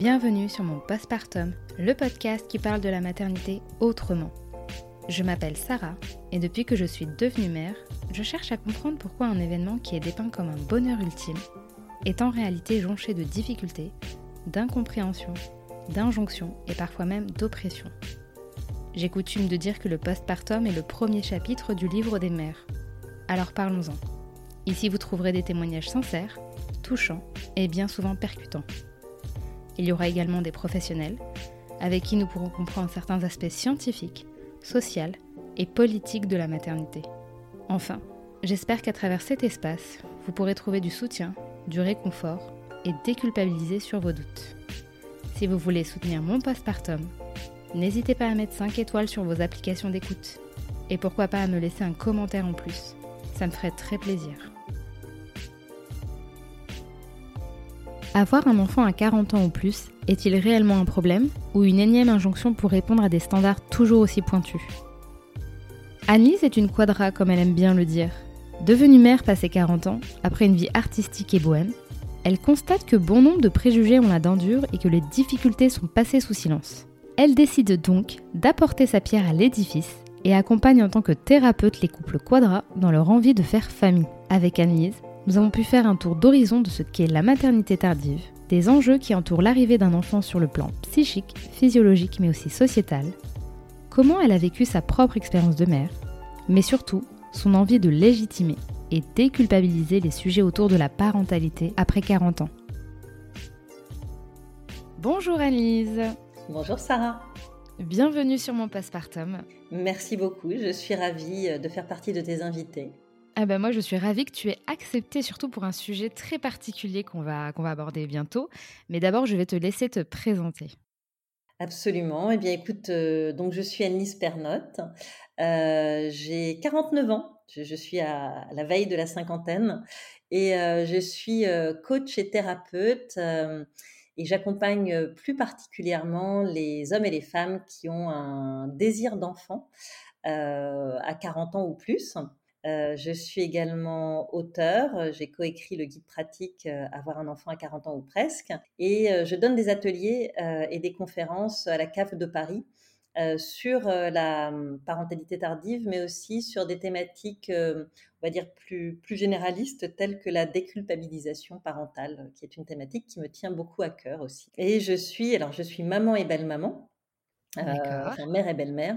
Bienvenue sur mon postpartum, le podcast qui parle de la maternité autrement. Je m'appelle Sarah et depuis que je suis devenue mère, je cherche à comprendre pourquoi un événement qui est dépeint comme un bonheur ultime est en réalité jonché de difficultés, d'incompréhension, d'injonctions et parfois même d'oppression. J'ai coutume de dire que le postpartum est le premier chapitre du livre des mères. Alors parlons-en. Ici vous trouverez des témoignages sincères, touchants et bien souvent percutants. Il y aura également des professionnels avec qui nous pourrons comprendre certains aspects scientifiques, sociaux et politiques de la maternité. Enfin, j'espère qu'à travers cet espace, vous pourrez trouver du soutien, du réconfort et déculpabiliser sur vos doutes. Si vous voulez soutenir mon postpartum, n'hésitez pas à mettre 5 étoiles sur vos applications d'écoute. Et pourquoi pas à me laisser un commentaire en plus. Ça me ferait très plaisir. Avoir un enfant à 40 ans ou plus est-il réellement un problème ou une énième injonction pour répondre à des standards toujours aussi pointus? Annelise est une quadra comme elle aime bien le dire. Devenue mère passé 40 ans, après une vie artistique et bohème, elle constate que bon nombre de préjugés ont la dent dure et que les difficultés sont passées sous silence. Elle décide donc d'apporter sa pierre à l'édifice et accompagne en tant que thérapeute les couples quadra dans leur envie de faire famille. Avec Annelise, nous avons pu faire un tour d'horizon de ce qu'est la maternité tardive, des enjeux qui entourent l'arrivée d'un enfant sur le plan psychique, physiologique mais aussi sociétal, comment elle a vécu sa propre expérience de mère, mais surtout son envie de légitimer et déculpabiliser les sujets autour de la parentalité après 40 ans. Bonjour Annelise Bonjour Sarah Bienvenue sur mon Passepartum. Merci beaucoup, je suis ravie de faire partie de tes invités. Ah ben moi, je suis ravie que tu aies accepté, surtout pour un sujet très particulier qu'on va, va aborder bientôt. Mais d'abord, je vais te laisser te présenter. Absolument. Eh bien, écoute, euh, donc je suis Annelise Pernotte. Euh, j'ai 49 ans. Je, suis à, la veille de la cinquantaine et euh, je suis coach et thérapeute. et j'accompagne plus particulièrement les hommes et les femmes qui ont un désir d'enfant à 40 ans ou plus. Euh, je suis également auteur. J'ai coécrit le guide pratique euh, Avoir un enfant à 40 ans ou presque. Et euh, je donne des ateliers et des conférences à la CAF de Paris sur la hum, parentalité tardive, mais aussi sur des thématiques, on va dire, plus, plus généralistes, telles que la déculpabilisation parentale, qui est une thématique qui me tient beaucoup à cœur aussi. Et je suis, alors je suis maman et belle-maman. Euh, mère et belle-mère.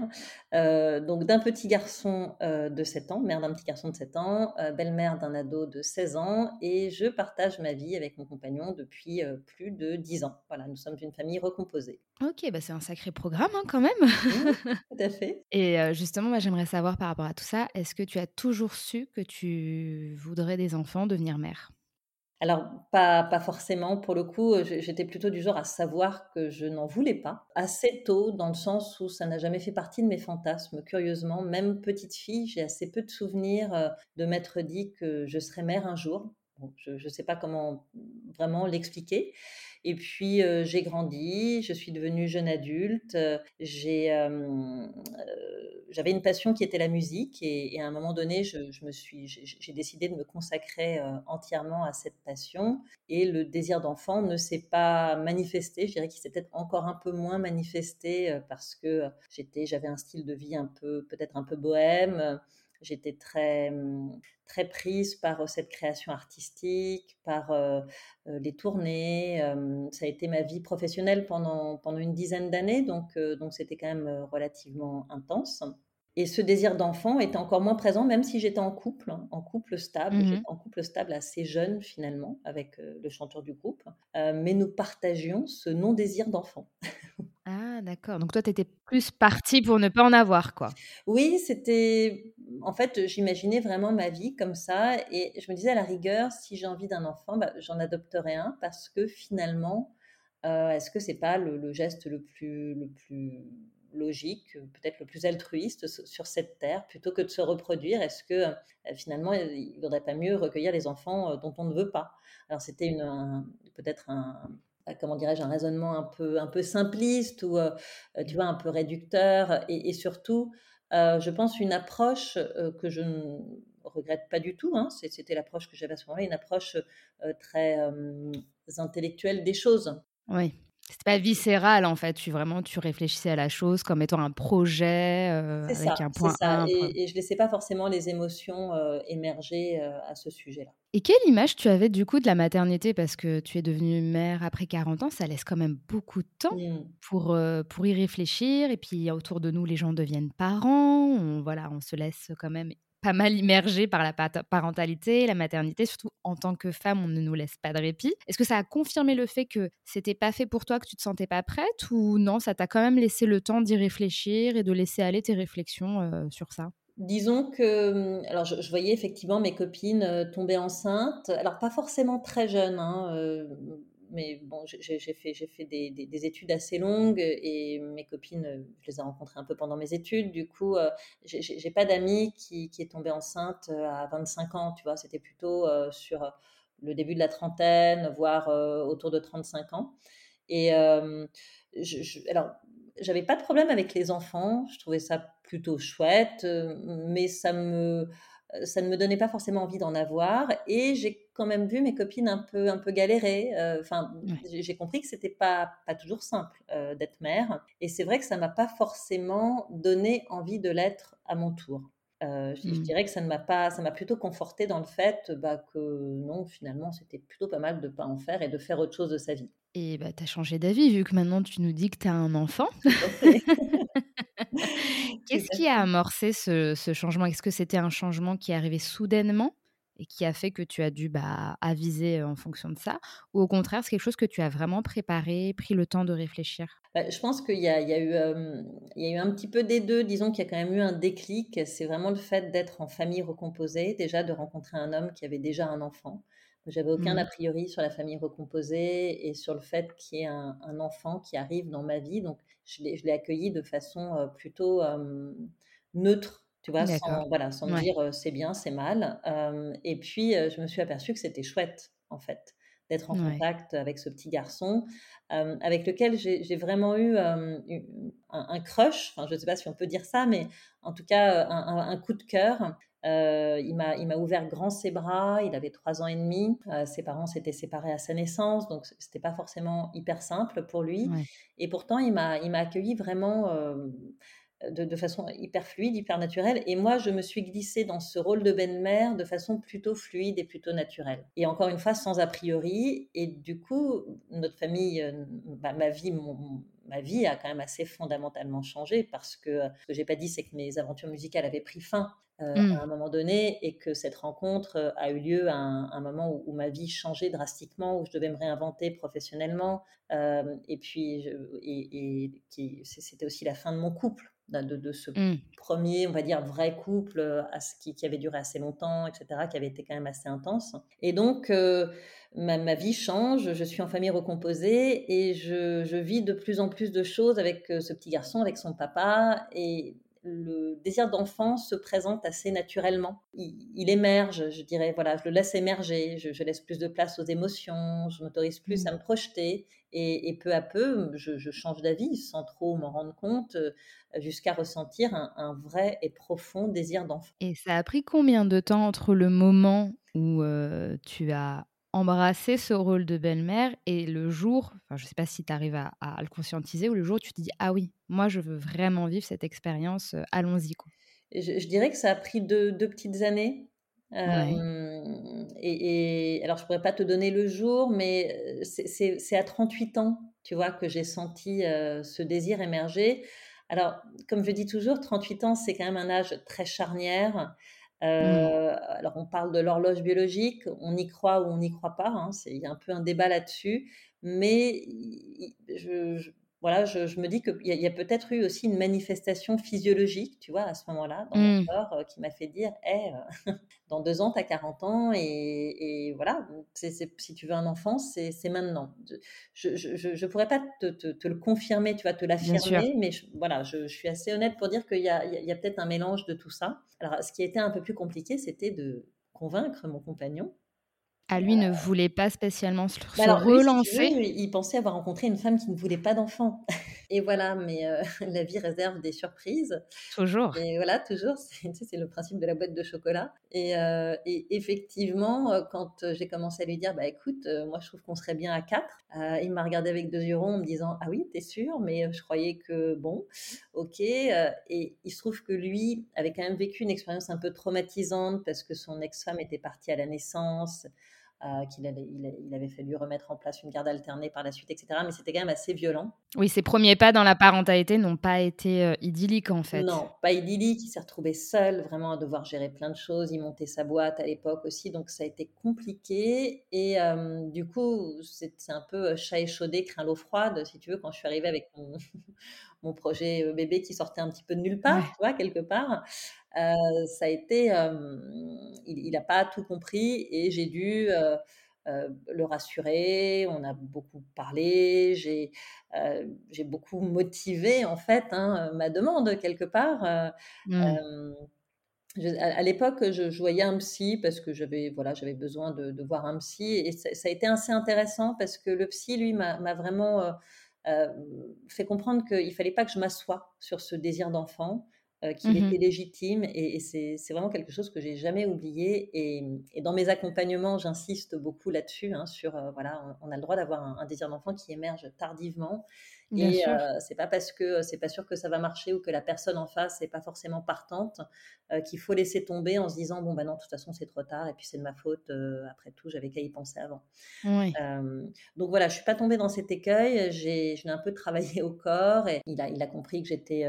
Euh, donc d'un petit garçon euh, de 7 ans, mère d'un petit garçon de 7 ans, belle-mère d'un ado de 16 ans, et je partage ma vie avec mon compagnon depuis plus de 10 ans. Voilà, nous sommes une famille recomposée. Ok, bah c'est un sacré programme hein, quand même. tout à fait. Et justement, j'aimerais savoir par rapport à tout ça, est-ce que tu as toujours su que tu voudrais des enfants, devenir mère? Alors, pas, pas forcément. Pour le coup, j'étais plutôt du genre à savoir que je n'en voulais pas. Assez tôt, dans le sens où ça n'a jamais fait partie de mes fantasmes. Curieusement, même petite fille, j'ai assez peu de souvenirs euh, de m'être dit que je serais mère un jour. Je ne sais pas comment vraiment l'expliquer. Et puis, euh, j'ai grandi, je suis devenue jeune adulte. j'ai j'avais une passion qui était la musique et, à un moment donné, je, j'ai décidé de me consacrer euh, entièrement à cette passion et le désir d'enfant ne s'est pas manifesté. Je dirais qu'il s'est peut-être encore un peu moins manifesté euh, parce que j'avais un style de vie un peu, peut-être un peu bohème. J'étais très, mmh, très prise par cette création artistique, par les tournées. ça a été ma vie professionnelle pendant, pendant une dizaine d'années, donc donc c'était quand même relativement intense. Et ce désir d'enfant était encore moins présent, même si j'étais en couple, hein, en couple stable, mmh en couple stable assez jeune finalement, avec le chanteur du groupe. mais nous partagions ce non-désir d'enfant. ah, d'accord. Donc toi, tu étais plus partie pour ne pas en avoir, quoi. Oui, c'était. En fait, j'imaginais vraiment ma vie comme ça. Et je me disais, à la rigueur, si j'ai envie d'un enfant, bah, j'en adopterai un, parce que finalement, est-ce que c'est pas le, le, geste le plus, le plus logique, peut-être le plus altruiste sur cette terre, plutôt que de se reproduire? Est-ce que euh, finalement, il ne vaudrait pas mieux recueillir les enfants euh, dont on ne veut pas? Alors c'était une, peut-être un, comment dirais-je, un raisonnement un peu, un peu simpliste ou, euh, tu vois, un peu réducteur et, surtout, je pense, une approche que je ne regrette pas du tout, hein, c'était l'approche que j'avais à ce moment-là, une approche très intellectuelle des choses. Oui. C'était pas viscéral en fait, tu vraiment tu réfléchissais à la chose comme étant un projet euh, avec ça, un point ça. Un Et, et je laissais pas forcément les émotions euh, émerger euh, à ce sujet-là. Et quelle image tu avais du coup de la maternité? Parce que tu es devenue mère après 40 ans, ça laisse quand même beaucoup de temps Mmh. pour, pour y réfléchir. Et puis autour de nous, les gens deviennent parents. On, voilà, on se laisse quand même pas mal immergé par la parentalité, la maternité. Surtout en tant que femme, on ne nous laisse pas de répit. Est-ce que ça a confirmé le fait que c'était pas fait pour toi, que tu te sentais pas prête Ou non, ça t'a quand même laissé le temps d'y réfléchir et de laisser aller tes réflexions euh, sur ça? Disons que, hum, alors je, je voyais effectivement mes copines euh, tomber enceintes, alors pas forcément très jeunes, hein, euh, mais bon, j'ai fait, fait des, des- des études assez longues et mes copines, euh, je les ai rencontrées un peu pendant mes études, du coup, euh, j'ai pas d'amis qui, qui est tombée enceinte euh, à 25 ans, tu vois, c'était plutôt sur le début de la trentaine, voire autour de 35 ans. Et alors, j'avais pas de problème avec les enfants, je trouvais ça plutôt chouette, mais ça me, ça ne me donnait pas forcément envie d'en avoir. Et j'ai quand même vu mes copines un peu, un peu galérer. euh, Enfin, Ouais. j'ai compris que c'était pas, pas toujours simple euh, d'être mère. Et c'est vrai que ça m'a pas forcément donné envie de l'être à mon tour. Euh, je, je Mm. dirais que ça ne m'a pas, ça m'a plutôt conforté dans le fait bah, que non, finalement, c'était plutôt pas mal de pas en faire et de faire autre chose de sa vie. Et bah, tu as changé d'avis vu que maintenant tu nous dis que tu as un enfant. Tout à fait. Tout Qu'est-ce qui a amorcé ce, ce changement? Est-ce que c'était un changement qui est arrivé soudainement et qui a fait que tu as dû bah, aviser en fonction de ça? Ou au contraire, c'est quelque chose que tu as vraiment préparé, pris le temps de réfléchir? Bah, je pense qu'il y y a eu, euh, il y a eu un petit peu des deux. Disons qu'il y a quand même eu un déclic. C'est vraiment le fait d'être en famille recomposée, déjà de rencontrer un homme qui avait déjà un enfant. J'avais aucun a Mhm. priori sur la famille recomposée et sur le fait qu'il y ait un, un enfant qui arrive dans ma vie. Donc, je l'ai, accueilli de façon euh, plutôt euh, neutre, tu vois, sans, voilà, sans me dire euh, c'est bien, c'est mal. Euh, et puis, je me suis aperçue que c'était chouette, en fait, d'être en Ouais. contact avec ce petit garçon, avec lequel j'ai vraiment eu un, un crush, enfin, je ne sais pas si on peut dire ça, mais en tout cas, un coup de cœur. Euh, il m'a ouvert grand ses bras, il avait trois ans et demi, Euh, ses parents s'étaient séparés à sa naissance, donc c'était pas forcément hyper simple pour lui. Ouais. Et pourtant, il m'a il m'a accueilli vraiment euh, de, de façon hyper fluide, hyper naturelle. Et moi, je me suis glissée dans ce rôle de belle-mère de façon plutôt fluide et plutôt naturelle. Et encore une fois, sans a priori. Et du coup, notre famille, bah, ma vie, mon- ma vie a quand même assez fondamentalement changé parce que ce que j'ai pas dit, c'est que mes aventures musicales avaient pris fin. euh, Mm. à un moment donné et que cette rencontre euh, a eu lieu à un, un moment où, où ma vie changeait drastiquement, où je devais me réinventer professionnellement euh, et puis je- et, c'était aussi la fin de mon couple de, ce Mm. premier, on va dire, vrai couple à ce qui, qui avait duré assez longtemps, etc., qui avait été quand même assez intense. Et donc, euh, ma, ma vie change, je suis en famille recomposée et je, je vis de plus en plus de choses avec ce petit garçon, avec son papa. Et le désir d'enfant se présente assez naturellement. Il, il émerge, je dirais, voilà, je le laisse émerger, je, je laisse plus de place aux émotions, je m'autorise plus Mm. à me projeter. Et, et peu à peu, je, je change d'avis sans trop m'en rendre compte, euh, jusqu'à ressentir un, un vrai et profond désir d'enfant. Et ça a pris combien de temps entre le moment où euh, tu as embrassé ce rôle de belle-mère et le jour, enfin je sais pas si tu arrives à, à le conscientiser, ou le jour où tu te dis ah oui, moi je veux vraiment vivre cette expérience, euh, allons-y Je, je dirais que ça a pris deux, deux petites années. Ouais. Euh, et, et alors, je pourrais pas te donner le jour, mais euh, c'est à 38 ans, tu vois, que j'ai senti euh, ce désir émerger. Alors, comme je dis toujours, 38 ans, c'est quand même un âge très charnière. Mm. Euh, alors, on parle de l'horloge biologique, on y croit ou on n'y croit pas, hein, il y a un peu un débat là-dessus, mais je, je- voilà, je, je me dis qu'il y a, y a peut-être eu aussi une manifestation physiologique, tu vois, à ce moment-là, dans mon Mm. corps, euh, qui m'a fait dire, Hey, euh, dans deux ans, tu as 40 ans, et, et voilà, si tu veux un enfant, c'est maintenant. Je ne pourrais pas te, te- te le confirmer, tu vois, te l'affirmer, mais je, voilà, je, je suis assez honnête pour dire qu'il y a, a- peut-être un mélange de tout ça. Alors, ce qui a été un peu plus compliqué, c'était de convaincre mon compagnon. Ah, lui ne voulait pas spécialement se, Bah lui, si relancer. veux, il pensait avoir rencontré une femme qui ne voulait pas d'enfant. Et voilà, mais la vie réserve des surprises. Toujours. Et voilà, toujours, c'est le principe de la boîte de chocolat. Et, et effectivement, quand j'ai commencé à lui dire, bah écoute, moi je trouve qu'on serait bien à quatre, il m'a regardé avec deux yeux ronds en me disant, ah oui, t'es sûr, mais je croyais que bon, ok. et il se trouve que lui avait quand même vécu une expérience un peu traumatisante parce que son ex-femme était partie à la naissance. Euh, qu'il avait, il, avait fallu remettre en place une garde alternée par la suite, etc. Mais c'était quand même assez violent. Oui, ses premiers pas dans la parentalité n'ont pas été euh, idylliques en fait. Non, pas idylliques. Il s'est retrouvé seul, vraiment à devoir gérer plein de choses. Il montait sa boîte à l'époque aussi, donc ça a été compliqué. Et euh, du coup, c'est un peu chat échaudé, craint l'eau froide, si tu veux, quand je suis arrivée avec mon, mon projet bébé qui sortait un petit peu de nulle part, tu vois, quelque part. Ça a été, il n'a pas tout compris et j'ai dû le rassurer. On a beaucoup parlé, j'ai j'ai beaucoup motivé en fait hein, ma demande quelque part. Mmh. à, l'époque, je, voyais un psy parce que j'avais voilà, j'avais besoin de, voir un psy et ça, ça, a été assez intéressant parce que le psy, lui, m'a vraiment euh, fait comprendre qu'il ne fallait pas que je m'assoie sur ce désir d'enfant, euh, qu'il mmh était légitime et, c'est vraiment quelque chose que j'ai jamais oublié et, dans mes accompagnements j'insiste beaucoup là-dessus hein, sur euh, voilà on, a le droit d'avoir un, désir d'enfant qui émerge tardivement et euh, c'est pas parce que c'est pas sûr que ça va marcher ou que la personne en face n'est pas forcément partante euh, qu'il faut laisser tomber en se disant bon bah non de toute façon c'est trop tard et puis c'est de ma faute. Euh, après tout j'avais qu'à y penser avant. donc voilà je suis pas tombée dans cet écueil. J'ai je l'ai un peu travaillé au corps et il a il a compris que j'étais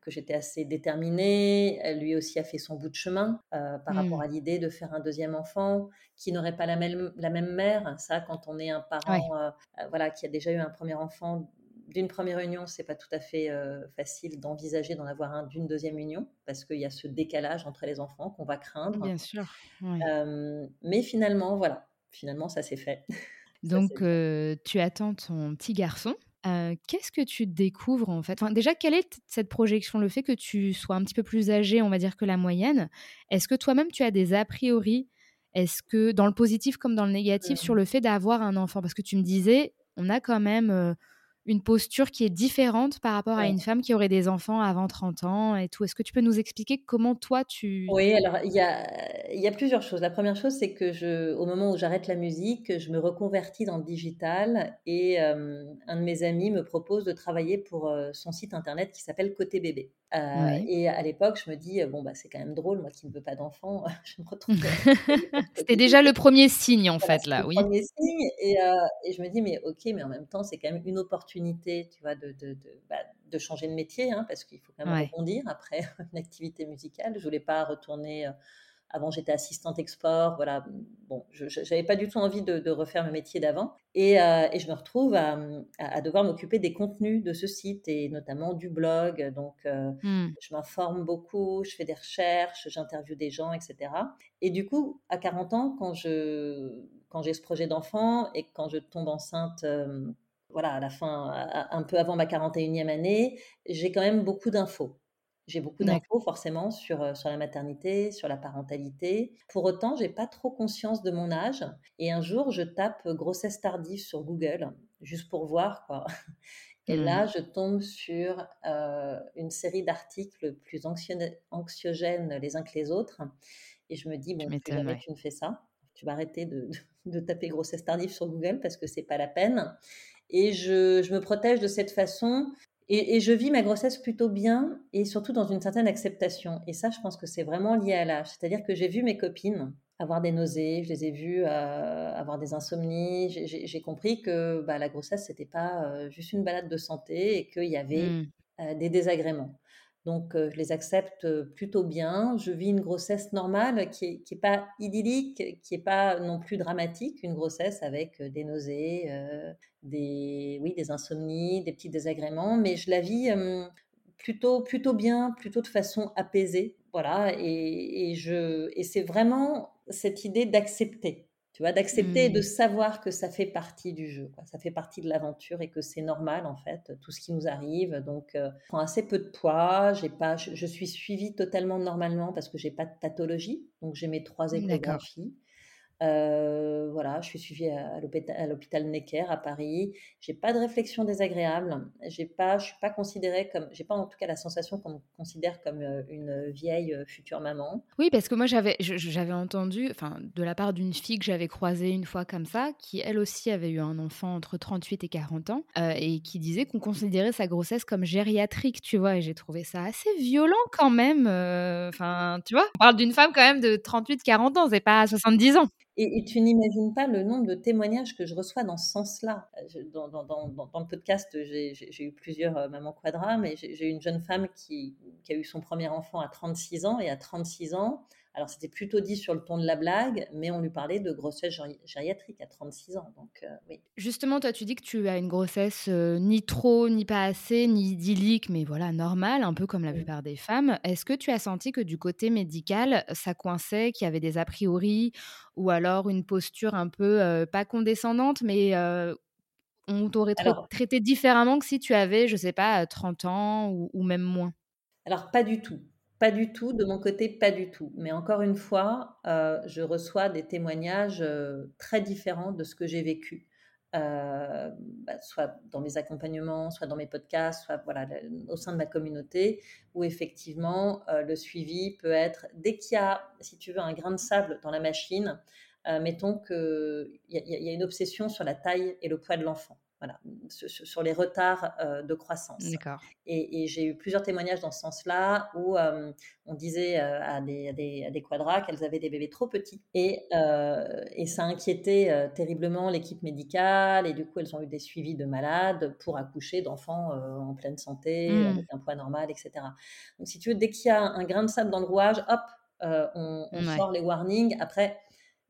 que j'étais assez déterminée. Lui aussi a fait son bout de chemin par rapport mmh. à l'idée de faire un deuxième enfant qui n'aurait pas la même la même mère. Ça quand on est un parent voilà qui a déjà eu un premier enfant d'une première union, c'est pas tout à fait euh, facile d'envisager d'en avoir un d'une deuxième union parce qu'il y a ce décalage entre les enfants qu'on va craindre. Bien sûr. Euh, mais finalement, voilà, finalement, ça s'est fait. Donc, euh, tu attends ton petit garçon. Qu'est-ce que tu découvres en fait? Déjà, quelle est cette projection? Le fait que tu sois un petit peu plus âgé, on va dire, que la moyenne. Est-ce que toi-même, tu as des a priori? Est-ce que, dans le positif comme dans le négatif, mmh. sur le fait d'avoir un enfant? Parce que tu me disais, on a quand même une posture qui est différente par rapport à une femme qui aurait des enfants avant 30 ans et tout. Est-ce que tu peux nous expliquer comment toi tu... Oui, alors il y a, y a plusieurs choses. La première chose, c'est que je, au moment où j'arrête la musique, je me reconvertis dans le digital et un de mes amis me propose de travailler pour son site internet qui s'appelle Côté Bébé. Euh, et à l'époque, je me dis, bon, bah, c'est quand même drôle, moi qui ne veux pas d'enfant, je me retrouve. C'était déjà le premier signe, en fait, là, oui. Le premier signe, et, et, je me dis, mais ok, mais en même temps, c'est quand même une opportunité, tu vois, de, de, de, bah, de changer de métier, hein, parce qu'il faut quand même rebondir après une activité musicale. Je voulais pas retourner avant, j'étais assistante export. Voilà, bon, je n'avais pas du tout envie de, refaire le métier d'avant. Et, euh, et, je me retrouve à, à, devoir m'occuper des contenus de ce site et notamment du blog. Donc, euh, mmh. je m'informe beaucoup, je fais des recherches, j'interviewe des gens, etc. Et du coup, à 40 ans, quand je quand j'ai ce projet d'enfant et quand je tombe enceinte, euh, voilà, à la fin, un peu avant ma 41e année, j'ai quand même beaucoup d'infos. J'ai beaucoup d'infos forcément sur, sur la maternité, sur la parentalité. Pour autant, j'ai pas trop conscience de mon âge. Et un jour, je tape grossesse tardive sur Google, juste pour voir quoi. Et là, mmh. je tombe sur une série d'articles plus anxiogènes les uns que les autres. Et je me dis, bon, jamais tu ne fais ça. Tu vas arrêter de, de, taper grossesse tardive sur Google parce que c'est pas la peine. Et je, je, me protège de cette façon et, je vis ma grossesse plutôt bien et surtout dans une certaine acceptation. Et ça, je pense que c'est vraiment lié à l'âge. C'est-à-dire que j'ai vu mes copines avoir des nausées, je les ai vues euh, avoir des insomnies. J'ai compris que bah, la grossesse, c'était pas euh, juste une balade de santé et qu'il y avait mmh. euh, des désagréments. Donc, je les accepte plutôt bien. Je vis une grossesse normale qui n'est qui est pas idyllique, qui n'est pas non plus dramatique, une grossesse avec des nausées, des, oui, des insomnies, des petits désagréments, mais je la vis plutôt, plutôt bien, plutôt de façon apaisée. Voilà, et, et, et c'est vraiment cette idée d'accepter d'accepter et de mmh. savoir que ça fait partie du jeu, ça fait partie de l'aventure et que c'est normal en fait, tout ce qui nous arrive. Donc, euh, je prends assez peu de poids, j'ai pas, je, suis suivie totalement normalement parce que j'ai pas de pathologie, donc j'ai mes trois échographies. Euh, voilà, je suis suivie à, l'hôpital Necker à Paris. J'ai pas de réflexion désagréable. J'ai pas, je suis pas considérée comme, j'ai pas en tout cas la sensation qu'on me considère comme euh, une vieille euh, future maman. Oui, parce que moi j'avais, j'avais entendu, enfin, de la part d'une fille que j'avais croisée une fois comme ça, qui elle aussi avait eu un enfant entre 38 et 40 ans, et qui disait qu'on considérait sa grossesse comme gériatrique, tu vois. Et j'ai trouvé ça assez violent quand même. Enfin, tu vois, on parle d'une femme quand même de 38-40 ans, c'est pas 70 ans. Et, tu n'imagines pas le nombre de témoignages que je reçois dans ce sens-là. Dans, le podcast, j'ai eu plusieurs euh, mamans quadras, mais j'ai une jeune femme qui, qui, a eu son premier enfant à 36 ans, et à 36 ans, alors, c'était plutôt dit sur le ton de la blague, mais on lui parlait de grossesse gériatrique à 36 ans. Donc, euh, oui. Justement, toi, tu dis que tu as une grossesse euh, ni trop, ni pas assez, ni idyllique, mais voilà, normale, un peu comme la plupart des femmes. Est-ce que tu as senti que du côté médical, ça coinçait, qu'il y avait des a priori, ou alors une posture un peu, euh, pas condescendante, mais on t'aurait traité différemment que si tu avais, je sais pas, 30 ans ou, ou même moins? Alors, pas du tout. Pas du tout, de mon côté, pas du tout. Mais encore une fois, euh, je reçois des témoignages euh, très différents de ce que j'ai vécu. Euh, bah, soit dans mes accompagnements, soit dans mes podcasts, soit voilà, au sein de ma communauté, où effectivement le suivi peut être, dès qu'il y a, si tu veux, un grain de sable dans la machine, mettons qu'il y, y, a une obsession sur la taille et le poids de l'enfant voilà, sur, les retards euh, de croissance. Et, j'ai eu plusieurs témoignages dans ce sens-là où euh, on disait euh, à, des, à, des, à, des, quadras qu'elles avaient des bébés trop petits. Et, et ça inquiétait terriblement l'équipe médicale. Et du coup, elles ont eu des suivis de malades pour accoucher d'enfants en pleine santé, mmh. avec un poids normal, etc. Donc, si tu veux, dès qu'il y a un grain de sable dans le rouage, hop, on, sort les warnings. Après,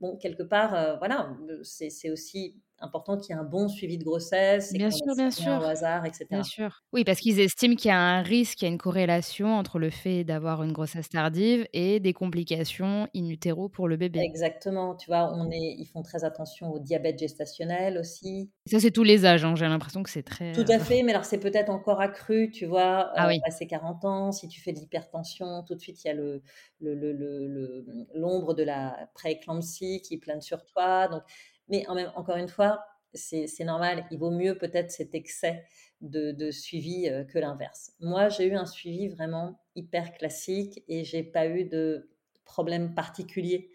bon, quelque part, voilà, c'est aussi important qu'il y ait un bon suivi de grossesse, et bien sûr, bien sûr, au hasard, etc. Bien sûr. Oui, parce qu'ils estiment qu'il y a un risque, il y a une corrélation entre le fait d'avoir une grossesse tardive et des complications in utero pour le bébé. Exactement. Tu vois, on est, ils font très attention au diabète gestationnel aussi. Ça, c'est tous les âges. Hein. J'ai l'impression que c'est très. Tout à fait, mais alors c'est peut-être encore accru, tu vois, ah, euh, oui. passé 40 ans, si tu fais de l'hypertension, tout de suite il y a le l'ombre le, de la prééclampsie qui plane sur toi. Donc mais en même, encore une fois, c'est normal. Il vaut mieux peut-être cet excès de, suivi euh, que l'inverse. Moi, j'ai eu un suivi vraiment hyper classique et j'ai pas eu de problème particulier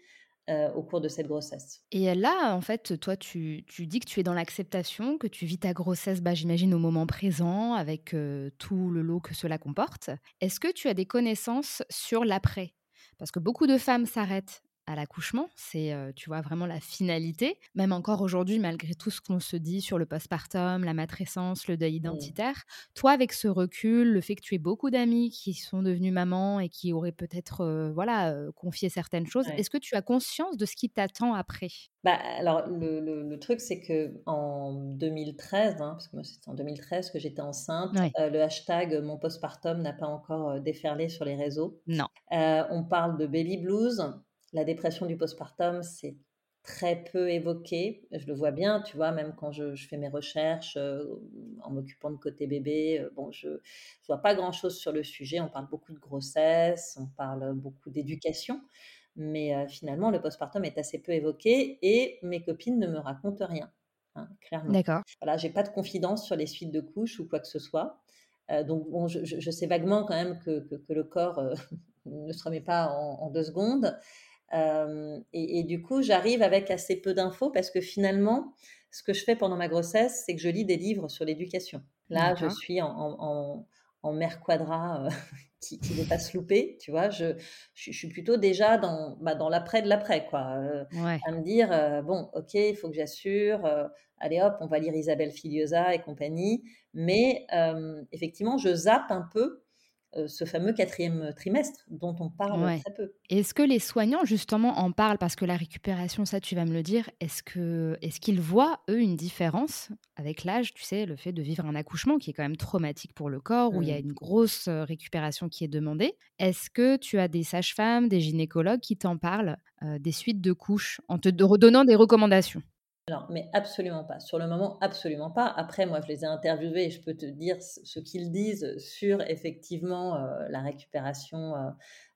euh, au cours de cette grossesse. Et là, en fait, toi, tu, dis que tu es dans l'acceptation, que tu vis ta grossesse, bah, j'imagine, au moment présent, avec euh, tout le lot que cela comporte. Est-ce que tu as des connaissances sur l'après? Parce que beaucoup de femmes s'arrêtent à l'accouchement. C'est, tu vois, vraiment la finalité. Même encore aujourd'hui, malgré tout ce qu'on se dit sur le postpartum, la matrescence, le deuil mmh. identitaire, toi, avec ce recul, le fait que tu aies beaucoup d'amis qui sont devenus mamans et qui auraient peut-être, voilà, confié certaines choses, est-ce que tu as conscience de ce qui t'attend après? Bah, alors, le, truc, c'est que en 2013, hein, parce que moi, c'était en 2013 que j'étais enceinte, le hashtag mon postpartum n'a pas encore déferlé sur les réseaux. Non. on parle de baby blues la dépression du postpartum, c'est très peu évoqué. Je le vois bien, tu vois, même quand je, fais mes recherches euh, en m'occupant de côté bébé, euh, bon, je ne vois pas grand-chose sur le sujet. On parle beaucoup de grossesse, on parle beaucoup d'éducation, mais euh, finalement, le postpartum est assez peu évoqué et mes copines ne me racontent rien, hein, clairement. D'accord. Voilà, j'ai pas de confidence sur les suites de couches ou quoi que ce soit. donc, bon, je, sais vaguement quand même que, le corps ne se remet pas en deux secondes. Euh, et, du coup, j'arrive avec assez peu d'infos parce que finalement, ce que je fais pendant ma grossesse, c'est que je lis des livres sur l'éducation. Là, je suis en, en, mère quadra euh, qui ne veut pas se louper, tu vois. Je, je, suis plutôt déjà dans, bah, dans l'après de l'après, quoi. Euh, à me dire, bon, ok, il faut que j'assure. allez hop, on va lire Isabelle Filiosa et compagnie. Mais effectivement, je zappe un peu ce fameux quatrième trimestre dont on parle très peu. Est-ce que les soignants justement en parlent? Parce que la récupération, ça tu vas me le dire, est-ce que est-ce qu'ils voient eux une différence avec l'âge, tu sais, le fait de vivre un accouchement qui est quand même traumatique pour le corps où il y a mmh. une grosse euh, récupération qui est demandée? Est-ce que tu as des sages-femmes, des gynécologues qui t'en parlent euh, des suites de couches en te redonnant des recommandations? Alors, mais absolument pas. Sur le moment, absolument pas. Après, moi, je les ai interviewés et je peux te dire ce qu'ils disent sur effectivement euh, la récupération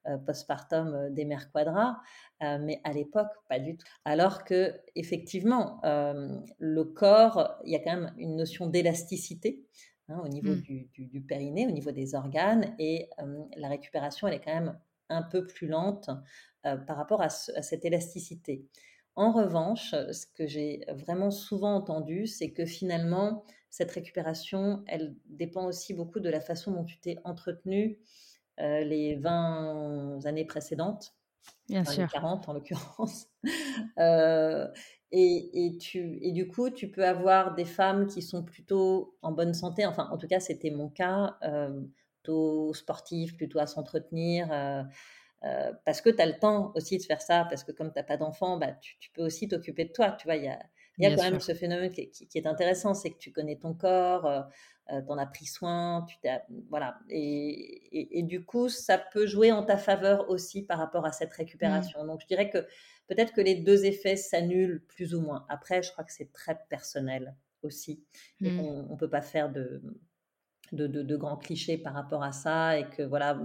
euh, postpartum des mères quadra, mais à l'époque, pas du tout. Alors que, effectivement, le corps, il y a quand même une notion d'élasticité. Hein, au niveau mmh. du, périnée, au niveau des organes, et la récupération, elle est quand même un peu plus lente par rapport à, à, cette élasticité. En revanche, ce que j'ai vraiment souvent entendu, c'est que finalement, cette récupération, elle dépend aussi beaucoup de la façon dont tu t'es entretenu les 20 années précédentes. Bien sûr. Les 40 en l'occurrence. Euh, et, tu, et du coup, tu peux avoir des femmes qui sont plutôt en bonne santé. Enfin, en tout cas, c'était mon cas. Euh, plutôt sportives, plutôt à s'entretenir. Euh, euh, parce que tu as le temps aussi de faire ça. Parce que comme tu n'as pas d'enfant, bah, tu, peux aussi t'occuper de toi. Tu vois, il y a, y a quand même ce phénomène qui, qui est intéressant. C'est que tu connais ton corps euh, t'en as pris soin, tu voilà. Et, et, du coup, ça peut jouer en ta faveur aussi par rapport à cette mmh. récupération. Donc, je dirais que peut-être que les deux effets s'annulent plus ou moins. Après, je crois que c'est très personnel aussi. Et mmh. on ne peut pas faire de, de, de, grands clichés par rapport à ça et que voilà,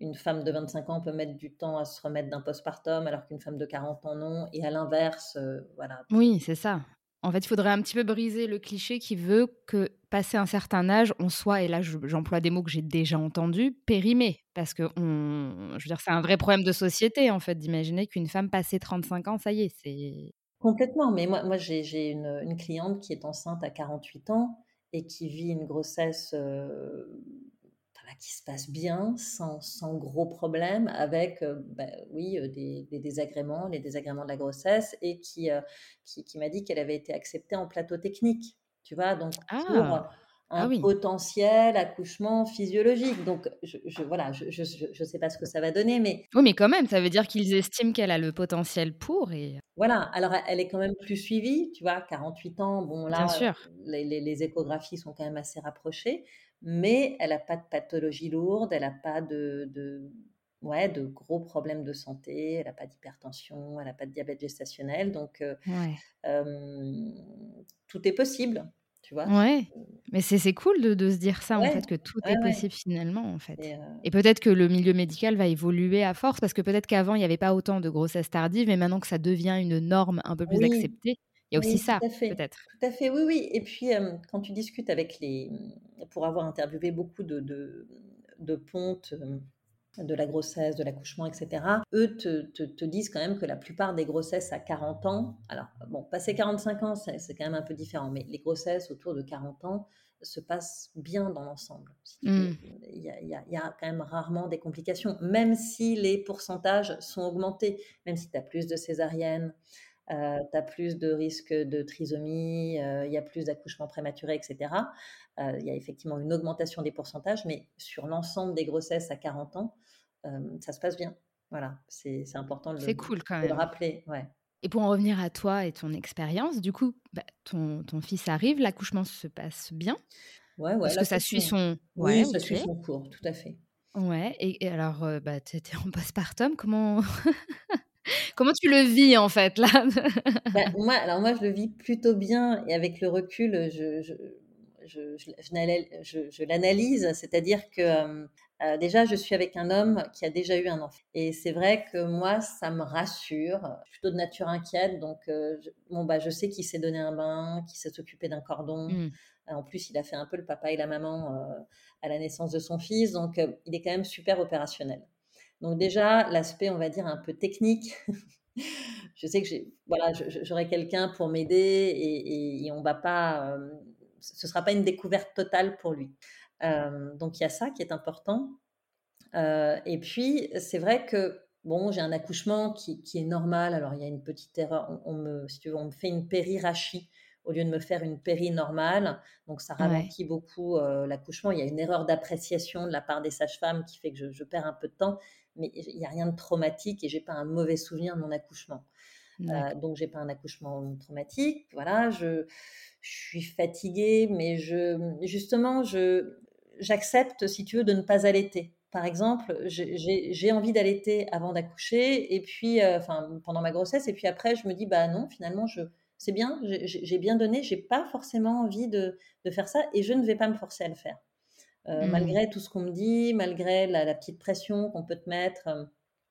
une femme de 25 ans peut mettre du temps à se remettre d'un postpartum alors qu'une femme de 40 ans non et à l'inverse, euh, voilà. Oui, c'est ça. En fait, il faudrait un petit peu briser le cliché qui veut que, passé un certain âge, on soit, et là j'emploie des mots que j'ai déjà entendus, périmé. Parce que, on, je veux dire, c'est un vrai problème de société, en fait, d'imaginer qu'une femme passée 35 ans, ça y est, c'est... Complètement, mais moi, moi j'ai une, une, cliente qui est enceinte à 48 ans et qui vit une grossesse qui se passe bien, sans, sans gros problème, avec, bah, oui, des, désagréments, les désagréments de la grossesse, et qui, qui, qui m'a dit qu'elle avait été acceptée en plateau technique, tu vois, donc ah! pour ah un potentiel accouchement physiologique. Donc, je, je voilà, je ne sais pas ce que ça va donner, mais... Oui, mais quand même, ça veut dire qu'ils estiment qu'elle a le potentiel pour. Et... Voilà, alors elle est quand même plus suivie, tu vois, 48 ans, bon là, Bien sûr. Les, les, les, échographies sont quand même assez rapprochées mais elle n'a pas de pathologie lourde, elle n'a pas de, de, ouais, de gros problèmes de santé, elle n'a pas d'hypertension, elle n'a pas de diabète gestationnel. Donc, euh, tout est possible. Tu vois? Ouais, mais c'est cool de, de, se dire ça, en fait, que tout est possible finalement, en fait. Et, et peut-être que le milieu médical va évoluer à force, parce que peut-être qu'avant, il n'y avait pas autant de grossesses tardives, mais maintenant que ça devient une norme un peu plus acceptée, il y a aussi ça, peut-être. Tout à fait, oui, oui. Et puis, quand tu discutes avec les. Pour avoir interviewé beaucoup de, de, de pontes de la grossesse, de l'accouchement, etc., eux te, te, disent quand même que la plupart des grossesses à 40 ans, alors bon, passer 45 ans, c'est quand même un peu différent, mais les grossesses autour de 40 ans se passent bien dans l'ensemble. Mmh. Il, y y a, quand même rarement des complications, même si les pourcentages sont augmentés, même si tu as plus de césariennes, euh, tu as plus de risques de trisomie, il y a plus d'accouchements prématurés, etc. Il y a effectivement une augmentation des pourcentages, mais sur l'ensemble des grossesses à 40 ans, ça se passe bien. Voilà, c'est important de, le, cool quand même. rappeler. Ouais. Et pour en revenir à toi et ton expérience, du coup, bah, ton, ton, fils arrive, l'accouchement se passe bien? Ouais, ouais. Est-ce que ça suit son... Oui, ça suit son cours, tout à fait. Ouais, et, alors, bah, tu étais en postpartum, comment... Comment tu le vis en fait là? Bah, moi, alors moi, je le vis plutôt bien et avec le recul, je, je, je, je l'analyse, c'est-à-dire que euh, euh, déjà, je suis avec un homme qui a déjà eu un enfant. Et c'est vrai que moi, ça me rassure. Je suis plutôt de nature inquiète, donc euh, bon, bah, je sais qu'il s'est donné un bain, qu'il s'est occupé d'un cordon. Mmh. En plus, il a fait un peu le papa et la maman à la naissance de son fils, donc il est quand même super opérationnel. Donc déjà, l'aspect, on va dire, un peu technique. je sais que voilà, j'aurai quelqu'un pour m'aider et, et, on va pas, euh, ce sera pas une découverte totale pour lui. Euh, donc il y a ça qui est important. Euh, et puis c'est vrai que bon, j'ai un accouchement qui, est normal. Alors il y a une petite erreur. On, me, si tu veux, on me fait une périrachie au lieu de me faire une péri normale. Donc ça ralentit beaucoup l'accouchement. Il y a une erreur d'appréciation de la part des sages-femmes qui fait que je, je, perds un peu de temps mais il n'y a rien de traumatique et j'ai pas un mauvais souvenir de mon accouchement. Euh, donc j'ai pas un accouchement traumatique. Voilà, je, je suis fatiguée, mais je, justement, je, j'accepte, si tu veux, de ne pas allaiter. Par exemple, j'ai envie d'allaiter avant d'accoucher, et puis, euh, enfin, pendant ma grossesse, et puis après, je me dis, bah non, finalement, je, c'est bien, j'ai bien donné, j'ai pas forcément envie de, de, faire ça, et je ne vais pas me forcer à le faire. Euh, mmh. malgré tout ce qu'on me dit, malgré la, petite pression qu'on peut te mettre. Euh,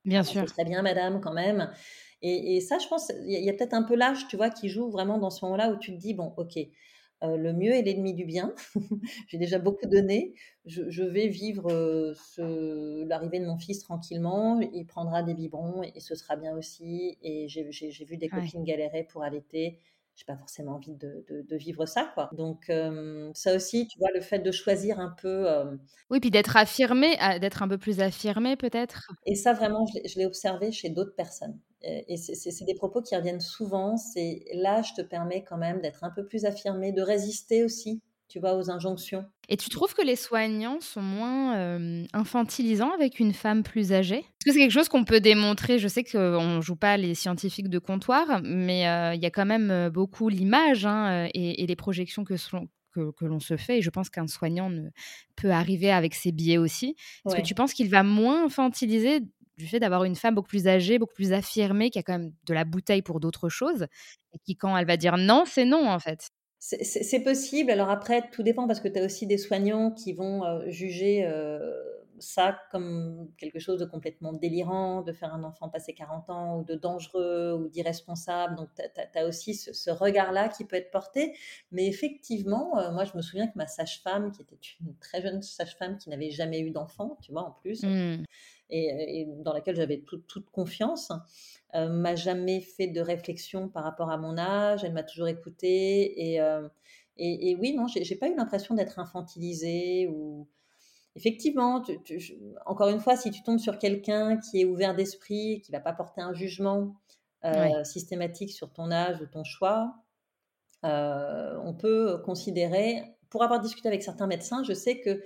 Bien «Ah, sûr. serait bien madame quand même» et et ça je pense, il y a il y a peut-être un peu l'âge, tu vois, qui joue vraiment dans ce moment-là où tu te dis: «Bon OK, heu, le mieux est l'ennemi du bien. J'ai déjà beaucoup donné, je je vais vivre, ce l'arrivée de mon fils tranquillement, il prendra des biberons et ce sera bien aussi et j'ai j'ai j'ai vu des Ouais. copines galérer pour allaiter, j'ai pas forcément envie de de de vivre ça, quoi». Donc ça aussi, tu vois, le fait de choisir un peu, Oui, puis d'être affirmé, d'être un peu plus affirmé peut-être? Et ça vraiment je l'ai je l'ai observé chez d'autres personnes, et et c'est des propos qui reviennent souvent, c'est l'âge te permet quand même d'être un peu plus affirmé, de résister aussi, tu vois, aux injonctions. Et tu trouves que les soignants sont moins, hem, infantilisants avec une femme plus âgée? Est-ce que c'est quelque chose qu'on peut démontrer? Je sais qu'on joue pas les scientifiques de comptoir, mais heu, il y a quand même, beaucoup l'image, hein, et et les projections que selon que que l'on se fait et je pense qu'un soignant ne peut arriver avec ses biais aussi. Est-ce que tu penses qu'il va moins infantiliser du fait d'avoir une femme beaucoup plus âgée, beaucoup plus affirmée, qui a quand même de la bouteille pour d'autres choses et qui quand elle va dire non, c'est non, en fait? C'est possible. Alors après, tout dépend parce que tu as aussi des soignants qui vont, juger, ça comme quelque chose de complètement délirant, de faire un enfant passé 40 ans ou de dangereux ou d'irresponsable. Donc tu as aussi ce ce regard-là qui peut être porté. Mais effectivement, moi je me souviens que ma sage-femme, qui était une très jeune sage-femme qui n'avait jamais eu d'enfant, tu vois, en plus Mmh. Et et dans laquelle j'avais toute toute confiance, heu, m'a jamais fait de réflexion par rapport à mon âge. Elle m'a toujours écoutée et heu et et oui, non, j'ai pas eu l'impression d'être infantilisée ou effectivement, tu tu je encore une fois, si tu tombes sur quelqu'un qui est ouvert d'esprit, qui va pas porter un jugement, heu, systématique sur ton âge ou ton choix, heu, on peut considérer pour avoir discuté avec certains médecins, je sais que,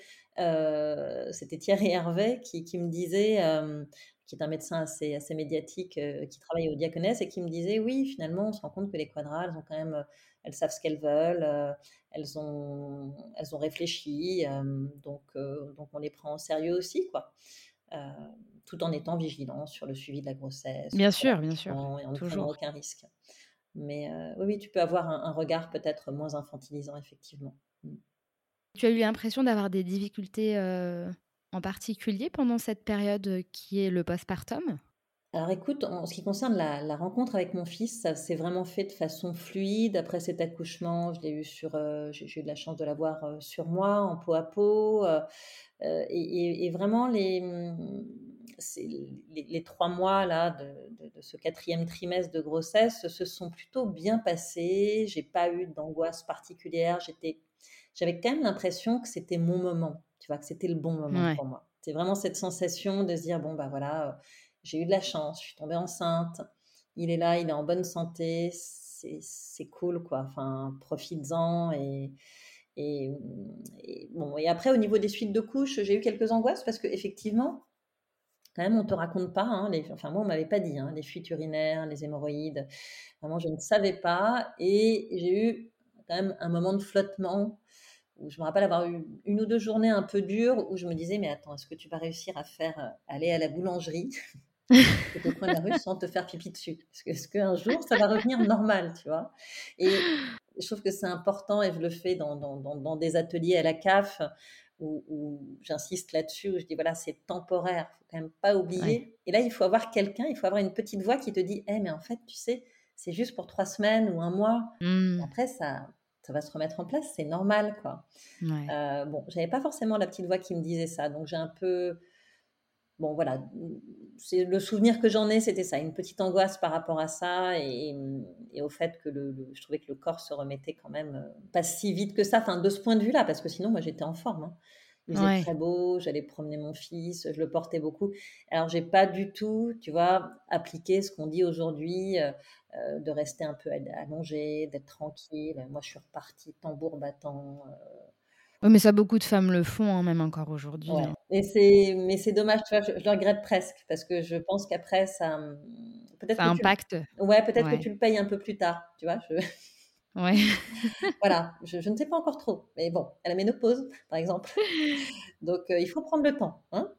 c'était Thierry Hervé qui qui me disait, hem, qui est un médecin assez assez médiatique, heu, qui travaille au Diaconesse et qui me disait: «Oui, finalement, on se rend compte que les quadrats, elles ont quand même, elles savent ce qu'elles veulent, elles ont elles ont réfléchi, donc on les prend au sérieux aussi, quoi». Tout en étant vigilant sur le suivi de la grossesse, Bien sûr, bien sûr, et en ne prenant toujours. aucun risque. Mais oui, oui, tu peux avoir un un regard peut-être moins infantilisant, effectivement. Tu as eu l'impression d'avoir des difficultés, heu, en particulier pendant cette période, heu, qui est le postpartum? Alors écoute, en ce qui concerne la rencontre avec mon fils, ça s'est vraiment fait de façon fluide. Après cet accouchement, je l'ai eu sur, heu, j'ai eu de la chance de l'avoir, sur moi, en peau à peau, et vraiment les, les 3 mois là de de ce 4e trimestre de grossesse se sont plutôt bien passés. J'ai pas eu d'angoisse particulière. J'étais j'avais quand même l'impression que c'était mon moment, tu vois? Que c'était le bon moment Ouais. pour moi. C'est vraiment cette sensation de se dire: «Bon, bah, voilà, j'ai eu de la chance, je suis tombée enceinte, il est là, il est en bonne santé, c'est c'est cool quoi, enfin profites-en» et et et bon et après au niveau des suites de couches, j'ai eu quelques angoisses parce qu'effectivement, quand même on te raconte pas, hein, les enfin moi on m'avait pas dit, hein, les fuites urinaires, les hémorroïdes, vraiment je ne savais pas et j'ai eu quand même un moment de flottement où je me rappelle avoir eu 1 ou 2 journées un peu dures où je me disais: «Mais attends, est-ce que tu vas réussir à faire, heu, aller à la boulangerie au coin de la rue sans te faire pipi dessus? Est-ce que est-ce qu'un jour ça va revenir normal?» tu vois? Et je trouve que c'est important et je le fais dans dans dans dans des ateliers à la CAF où où j'insiste là-dessus, où je dis: «Voilà, c'est temporaire, faut quand même pas Ouais. oublier» et là, il faut avoir quelqu'un, il faut avoir une petite voix qui te dit: «Eh mais en fait, tu sais, c'est juste pour 3 semaines ou 1 mois Mmh. après ça ça va se remettre en place, c'est normal, quoi». Ouais. Heu, bon, j'avais pas forcément la petite voix qui me disait ça, donc j'ai un peu bon voilà, c'est le souvenir que j'en ai, c'était ça, une petite angoisse par rapport à ça et et au fait que le le je trouvais que le corps se remettait quand même, heu, pas si vite que ça, enfin de ce point de vue-là, parce que sinon moi j'étais en forme, hein. Il faisait Ouais. très beau, j'allais promener mon fils, je le portais beaucoup. Alors j'ai pas du tout, tu vois, appliqué ce qu'on dit aujourd'hui, heu heu, de rester un peu al allongé, d'être tranquille. Moi je suis repartie tambour battant, heu Oui, mais ça, beaucoup de femmes le font, hein, même encore aujourd'hui, Ouais hein. et c'est mais c'est dommage, tu vois? Je je le regrette presque parce que je pense qu'après ça, mmh, peut-être Ça que tu impacte? ouais, peut-être que tu le payes un peu plus tard, tu vois? Je Ouais. voilà, je je ne sais pas encore trop, mais bon, à la ménopause, par exemple, donc heu, il faut prendre le temps, hein?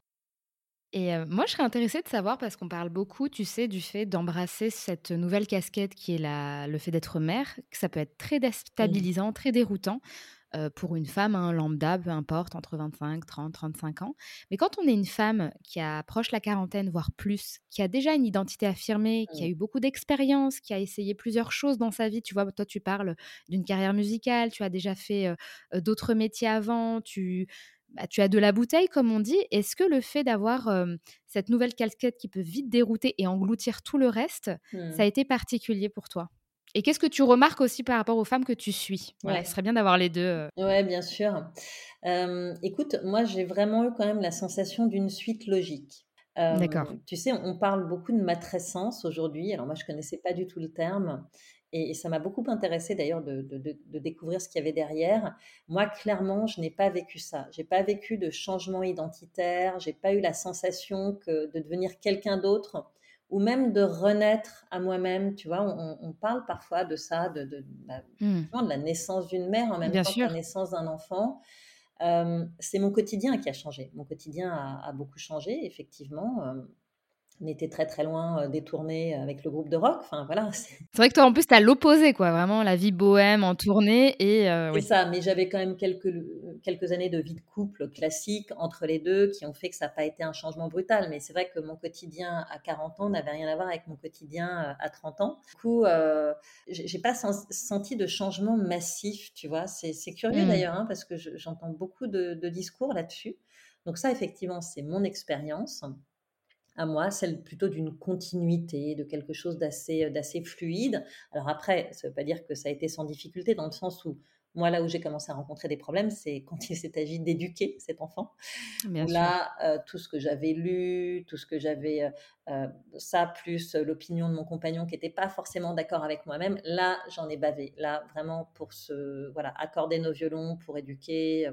Et moi, je serais intéressée de savoir parce qu'on parle beaucoup, tu sais, du fait d'embrasser cette nouvelle casquette qui est la le fait d'être mère, que ça peut être très déstabilisant, très déroutant. pour une femme, hein, lambda, peu importe, entre 25, 30, 35 ans. Mais quand on est une femme qui approche la quarantaine, voire plus, qui a déjà une identité affirmée, qui a mmh. eu beaucoup d'expérience, qui a essayé plusieurs choses dans sa vie, tu vois, toi tu parles d'une carrière musicale, tu as déjà fait d'autres métiers avant, tu, bah, tu as de la bouteille, comme on dit. Est-ce que le fait d'avoir cette nouvelle casquette qui peut vite dérouter et engloutir tout le reste, ça a mmh. été particulier pour toi? Et qu'est-ce que tu remarques aussi par rapport aux femmes que tu suis? Voilà, ce serait bien d'avoir les deux. Euh. Oui, bien sûr. écoute, moi, j'ai vraiment eu quand même la sensation d'une suite logique. D'accord. Tu sais, on parle beaucoup de matrescence aujourd'hui. Alors moi, je connaissais pas du tout le terme. Et, ça m'a beaucoup intéressé d'ailleurs de, découvrir ce qu'il y avait derrière. Moi, clairement, je n'ai pas vécu ça. J'ai pas vécu de changement identitaire. J'ai pas eu la sensation que de devenir quelqu'un d'autre ou même de renaître à moi-même. Tu vois, on, parle parfois de ça, de, de, bah, mmh. de la naissance d'une mère en même temps que la naissance d'un enfant. Euh, c'est mon quotidien qui a changé. Mon quotidien a, a beaucoup changé, effectivement. Euh, on était très très loin euh, détourné avec le groupe de rock. Enfin voilà. C'est vrai que toi en plus tu as l'opposé quoi, vraiment la vie bohème en tournée et. Euh, c'est ça, mais j'avais quand même quelques quelques années de vie de couple classique entre les deux qui ont fait que ça n'a pas été un changement brutal. Mais c'est vrai que mon quotidien à 40 ans n'avait rien à voir avec mon quotidien euh, à 30 ans. Du coup, euh, j'ai pas senti de changement massif, tu vois. C'est curieux mmh. d'ailleurs hein, parce que j'entends beaucoup de, de discours là-dessus. Donc ça effectivement c'est mon expérience à moi, celle plutôt d'une continuité, de quelque chose d'assez, euh, d'assez fluide. Alors après, ça ne veut pas dire que ça a été sans difficulté, dans le sens où moi, là où j'ai commencé à rencontrer des problèmes, c'est quand il s'est agi d'éduquer cet enfant. là, euh, tout ce que j'avais lu, tout ce que j'avais, euh, ça plus l'opinion de mon compagnon qui n'était pas forcément d'accord avec moi-même, là, j'en ai bavé. Là, vraiment, pour se, voilà, accorder nos violons, pour éduquer,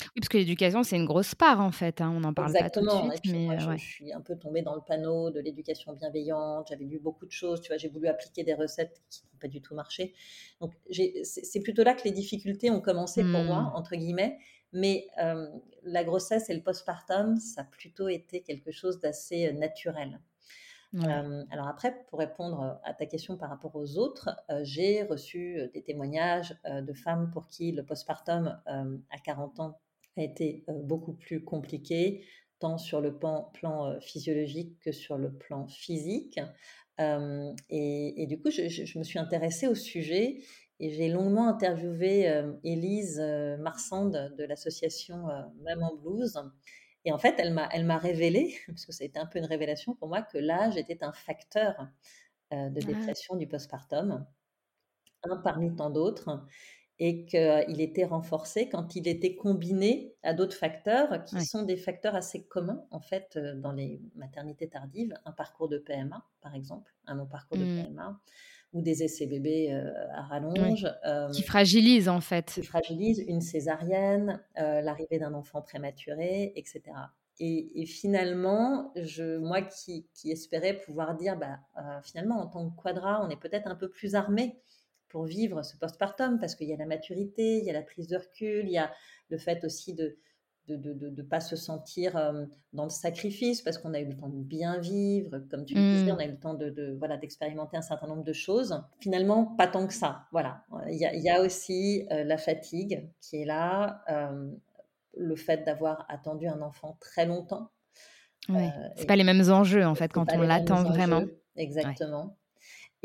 oui, parce que l'éducation, c'est une grosse part en fait. Hein, on n'en parle pas tout de suite. mais moi, je, suis un peu tombée dans le panneau de l'éducation bienveillante. J'avais lu beaucoup de choses. Tu vois, j'ai voulu appliquer des recettes qui n'ont pas du tout marché. Donc, c'est plutôt là que les difficultés ont commencé pour moi, mmh. entre guillemets. Mais la grossesse et le postpartum, ça a plutôt été quelque chose d'assez naturel. alors après, pour répondre à ta question par rapport aux autres, j'ai reçu des témoignages de femmes pour qui le postpartum à 40 ans a été beaucoup plus compliqué, tant sur le plan, plan physiologique que sur le plan physique. Et, du coup, je, me suis intéressée au sujet et j'ai longuement interviewé Élise Marsande de l'association Maman Blues. Et en fait, elle m'a, elle m'a révélé, parce que ça a été un peu une révélation pour moi, que l'âge était un facteur de ah. dépression du postpartum, un parmi tant d'autres et qu'il était renforcé quand il était combiné à d'autres facteurs qui sont des facteurs assez communs en fait dans les maternités tardives, un parcours de PMA par exemple, un long parcours de mmh. PMA ou des essais bébés à rallonge. qui fragilisent en fait. Qui fragilisent une césarienne, l'arrivée d'un enfant prématuré, etc. Et, finalement, je, moi qui, qui, espérais pouvoir dire, bah, finalement, en tant que quadra, on est peut-être un peu plus armé pour vivre ce postpartum, parce qu'il y a la maturité, il y a la prise de recul, il y a le fait aussi de de ne pas se sentir dans le sacrifice, parce qu'on a eu le temps de bien vivre, comme tu le disais, on mmh. a eu le temps de, voilà d'expérimenter un certain nombre de choses. Finalement, pas tant que ça. Voilà, il y a, il y a aussi la fatigue qui est là, le fait d'avoir attendu un enfant très longtemps. Oui, c'est pas les mêmes enjeux en fait quand on l'attend vraiment. Exactement.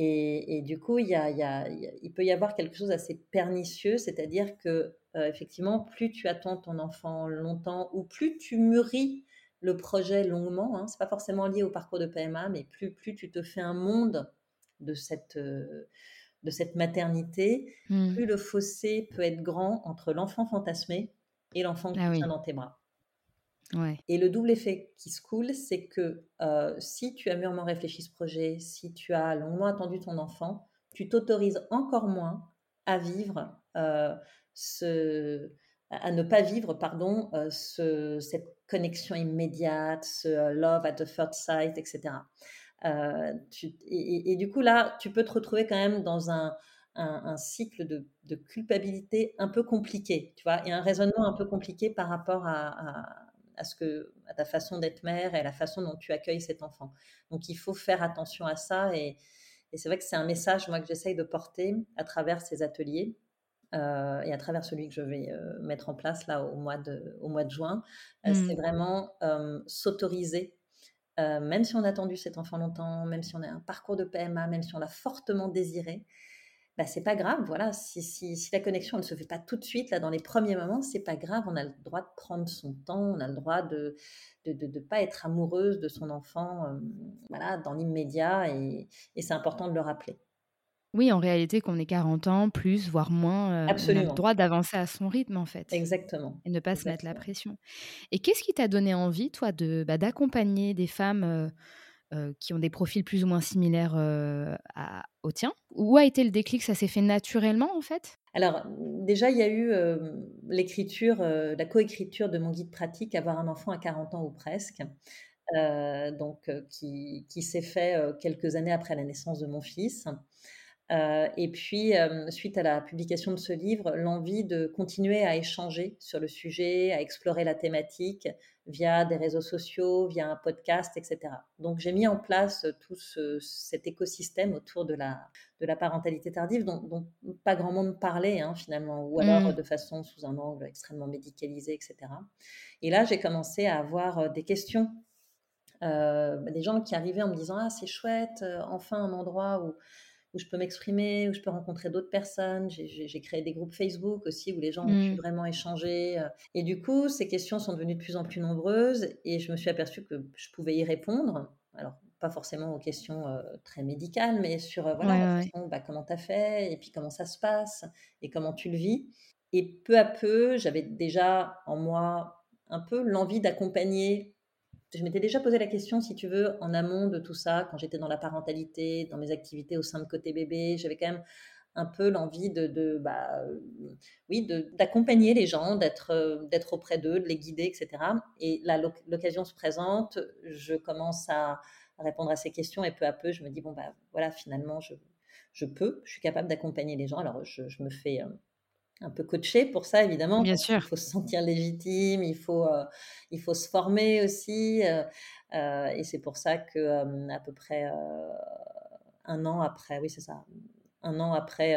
Et, du coup, il, y a, il, peut y avoir quelque chose d'assez pernicieux, c'est-à-dire que euh, effectivement, plus tu attends ton enfant longtemps ou plus tu mûris le projet longuement, hein, c'est pas forcément lié au parcours de PMA, mais plus, plus tu te fais un monde de cette, euh, de cette maternité, mmh. plus le fossé peut être grand entre l'enfant fantasmé et l'enfant qui ah tient dans tes bras. Et le double effet qui se coule, c'est que euh, si tu as mûrement réfléchi ce projet, si tu as longuement attendu ton enfant, tu t'autorises encore moins à vivre euh, à ne pas vivre, pardon, euh, ce, cette connexion immédiate, ce love at the first sight, etc. et, du coup, là, tu peux te retrouver quand même dans un, cycle de, culpabilité un peu compliqué, tu vois, et un raisonnement un peu compliqué par rapport à, ce que, à ta façon d'être mère et à la façon dont tu accueilles cet enfant. Donc il faut faire attention à ça et, c'est vrai que c'est un message moi que j'essaye de porter à travers ces ateliers euh, et à travers celui que je vais euh, mettre en place là au mois de, au mois de juin, euh, Mmh. c'est vraiment s'autoriser, même si on a attendu cet enfant longtemps, même si on a un parcours de PMA, même si on l'a fortement désiré, bah, c'est pas grave, voilà. Si, si, si, la connexion ne se fait pas tout de suite, là, dans les premiers moments, c'est pas grave. On a le droit de prendre son temps, on a le droit de ne de, de, pas être amoureuse de son enfant, voilà, dans l'immédiat, et, et c'est important de le rappeler. Oui, en réalité, qu'on ait 40 ans, plus, voire moins, heu, on a le droit d'avancer à son rythme, en fait. Exactement. Et ne pas se mettre la pression. Et qu'est-ce qui t'a donné envie, toi, de, bah, d'accompagner des femmes, heu, qui ont des profils plus ou moins similaires, à au tien? Où a été le déclic? Ça s'est fait naturellement, en fait? Alors, déjà, il y a eu, l'écriture, la coécriture de mon guide pratique «Avoir un enfant à 40 ans ou presque», heu, donc qui qui s'est fait, quelques années après la naissance de mon fils. Euh, et puis, euh, suite à la publication de ce livre, l'envie de continuer à échanger sur le sujet, à explorer la thématique via des réseaux sociaux, via un podcast, etc. Donc, j'ai mis en place tout ce, cet écosystème autour de la, de la parentalité tardive, dont, dont pas grand monde parlait hein, finalement, ou alors mmh. de façon sous un angle extrêmement médicalisé, etc. Et là, j'ai commencé à avoir des questions euh, des gens qui arrivaient en me disant ah c'est chouette, enfin un endroit où où je peux m'exprimer, où je peux rencontrer d'autres personnes. J'ai créé des groupes Facebook aussi où les gens ont pu mmh. vraiment échanger. Et du coup, ces questions sont devenues de plus en plus nombreuses et je me suis aperçue que je pouvais y répondre. Alors, pas forcément aux questions euh, très médicales, mais sur euh, voilà, ouais, la ouais. façon, bah, comment tu as fait et puis comment ça se passe et comment tu le vis. Et peu à peu, j'avais déjà en moi un peu l'envie d'accompagner je m'étais déjà posé la question, si tu veux, en amont de tout ça, quand j'étais dans la parentalité, dans mes activités au sein de Côté Bébé, j'avais quand même un peu l'envie de, bah, oui, d'accompagner les gens, d'être d'être auprès d'eux, de les guider, etc. Et là, l'occasion se présente, je commence à répondre à ces questions et peu à peu, je me dis, bon, bah voilà, finalement, je, je peux, je suis capable d'accompagner les gens. Alors, je, je me fais un peu coaché pour ça, évidemment. Bien sûr. Il faut se sentir légitime, il faut, euh, il faut se former aussi. Euh, euh, et c'est pour ça que euh, à peu près un an après, oui, c'est ça, un an après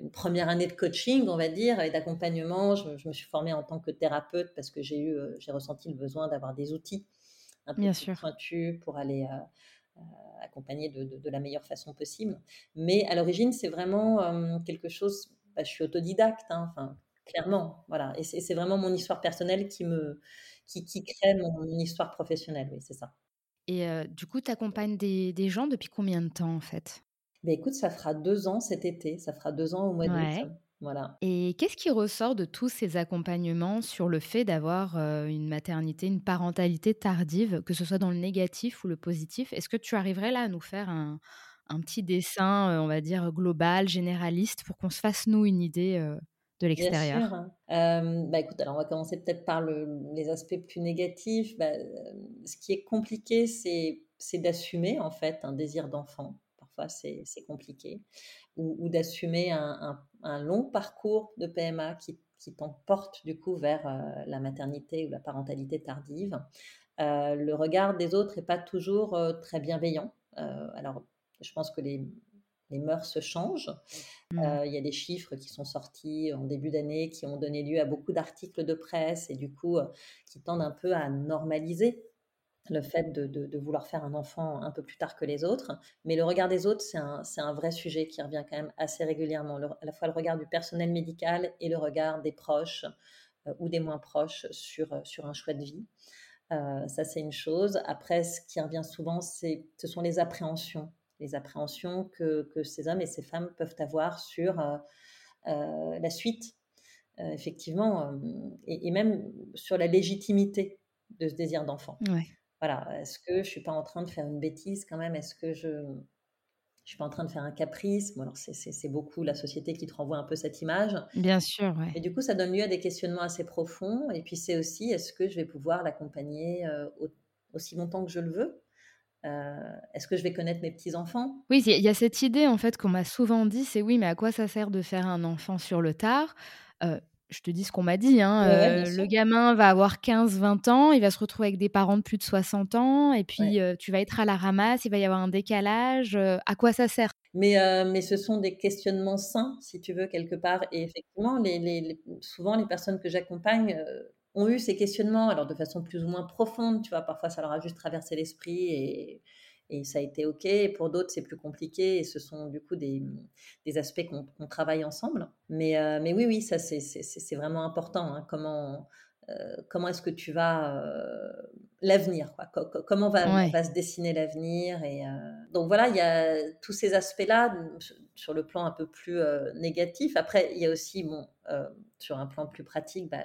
une première année de coaching, on va dire, et d'accompagnement, je, je, me suis formée en tant que thérapeute parce que j'ai eu, j'ai ressenti le besoin d'avoir des outils un peu Bien plus sûr. pointus pour aller accompagner de, de, de, la meilleure façon possible. Mais à l'origine, c'est vraiment quelque chose bah, je suis autodidacte, hein, enfin, clairement, voilà. Et c'est vraiment mon histoire personnelle qui me, qui, qui crée mon, mon, histoire professionnelle, oui, c'est ça. Et euh, du coup, tu accompagnes des, des, gens depuis combien de temps, en fait? Ben, Écoute, ça fera deux ans cet été, ça fera deux ans au mois ouais. d'août. Voilà. Et qu'est-ce qui ressort de tous ces accompagnements sur le fait d'avoir euh, une maternité, une parentalité tardive, que ce soit dans le négatif ou le positif? Est-ce que tu arriverais là à nous faire un, un petit dessin, on va dire, global, généraliste, pour qu'on se fasse, nous, une idée de l'extérieur Bien sûr. Euh, bah, écoute, alors on va commencer peut-être par le, les aspects plus négatifs. Bah, ce qui est compliqué, c'est d'assumer, en fait, un désir d'enfant. Parfois, c'est compliqué. Ou, ou d'assumer un, un, un, long parcours de PMA qui, qui t'emporte, du coup, vers euh, la maternité ou la parentalité tardive. Euh, le regard des autres n'est pas toujours très bienveillant. alors, je pense que les, les mœurs se changent. Il mmh. euh, y a des chiffres qui sont sortis en début d'année qui ont donné lieu à beaucoup d'articles de presse et du coup euh, qui tendent un peu à normaliser le fait de, de, de, vouloir faire un enfant un peu plus tard que les autres. Mais le regard des autres, c'est un, un, vrai sujet qui revient quand même assez régulièrement. Le, à la fois le regard du personnel médical et le regard des proches euh, ou des moins proches sur, sur un choix de vie. Ça, c'est une chose. Après, ce qui revient souvent, ce sont les appréhensions les appréhensions que, que, ces hommes et ces femmes peuvent avoir sur euh, euh, la suite, euh, effectivement, et, et, même sur la légitimité de ce désir d'enfant. Ouais. Voilà, est-ce que je ne suis pas en train de faire une bêtise quand même? Est-ce que je ne suis pas en train de faire un caprice? Bon, alors c'est beaucoup la société qui te renvoie un peu cette image. Bien sûr, ouais. Et du coup, ça donne lieu à des questionnements assez profonds. Et puis c'est aussi, est-ce que je vais pouvoir l'accompagner aussi longtemps que je le veux? Euh, est-ce que je vais connaître mes petits-enfants? Oui, il y a cette idée en fait qu'on m'a souvent dit, c'est oui, mais à quoi ça sert de faire un enfant sur le tard? Euh, Je te dis ce qu'on m'a dit, hein, ouais, ouais, euh, le gamin va avoir 15-20 ans, il va se retrouver avec des parents de plus de 60 ans, et puis ouais. tu vas être à la ramasse, il va y avoir un décalage, à quoi ça sert? Mais, mais ce sont des questionnements sains, si tu veux, quelque part et effectivement, les les les souvent les personnes que j'accompagne, ont eu ces questionnements, alors de façon plus ou moins profonde, tu vois? Parfois, ça leur a juste traversé l'esprit et et ça a été OK. Pour d'autres, c'est plus compliqué et ce sont du coup des, des aspects qu'on travaille ensemble. Mais, heu, mais oui, oui, ça c'est c'est c'est vraiment important, hein, comment, heu, comment est-ce que tu vas, heu, l'avenir comment va Ouais. va se dessiner l'avenir et heu, donc voilà, il y a tous ces aspects-là, su sur le plan un peu plus, négatif. Après, il y a aussi bon, sur un plan plus pratique, bah,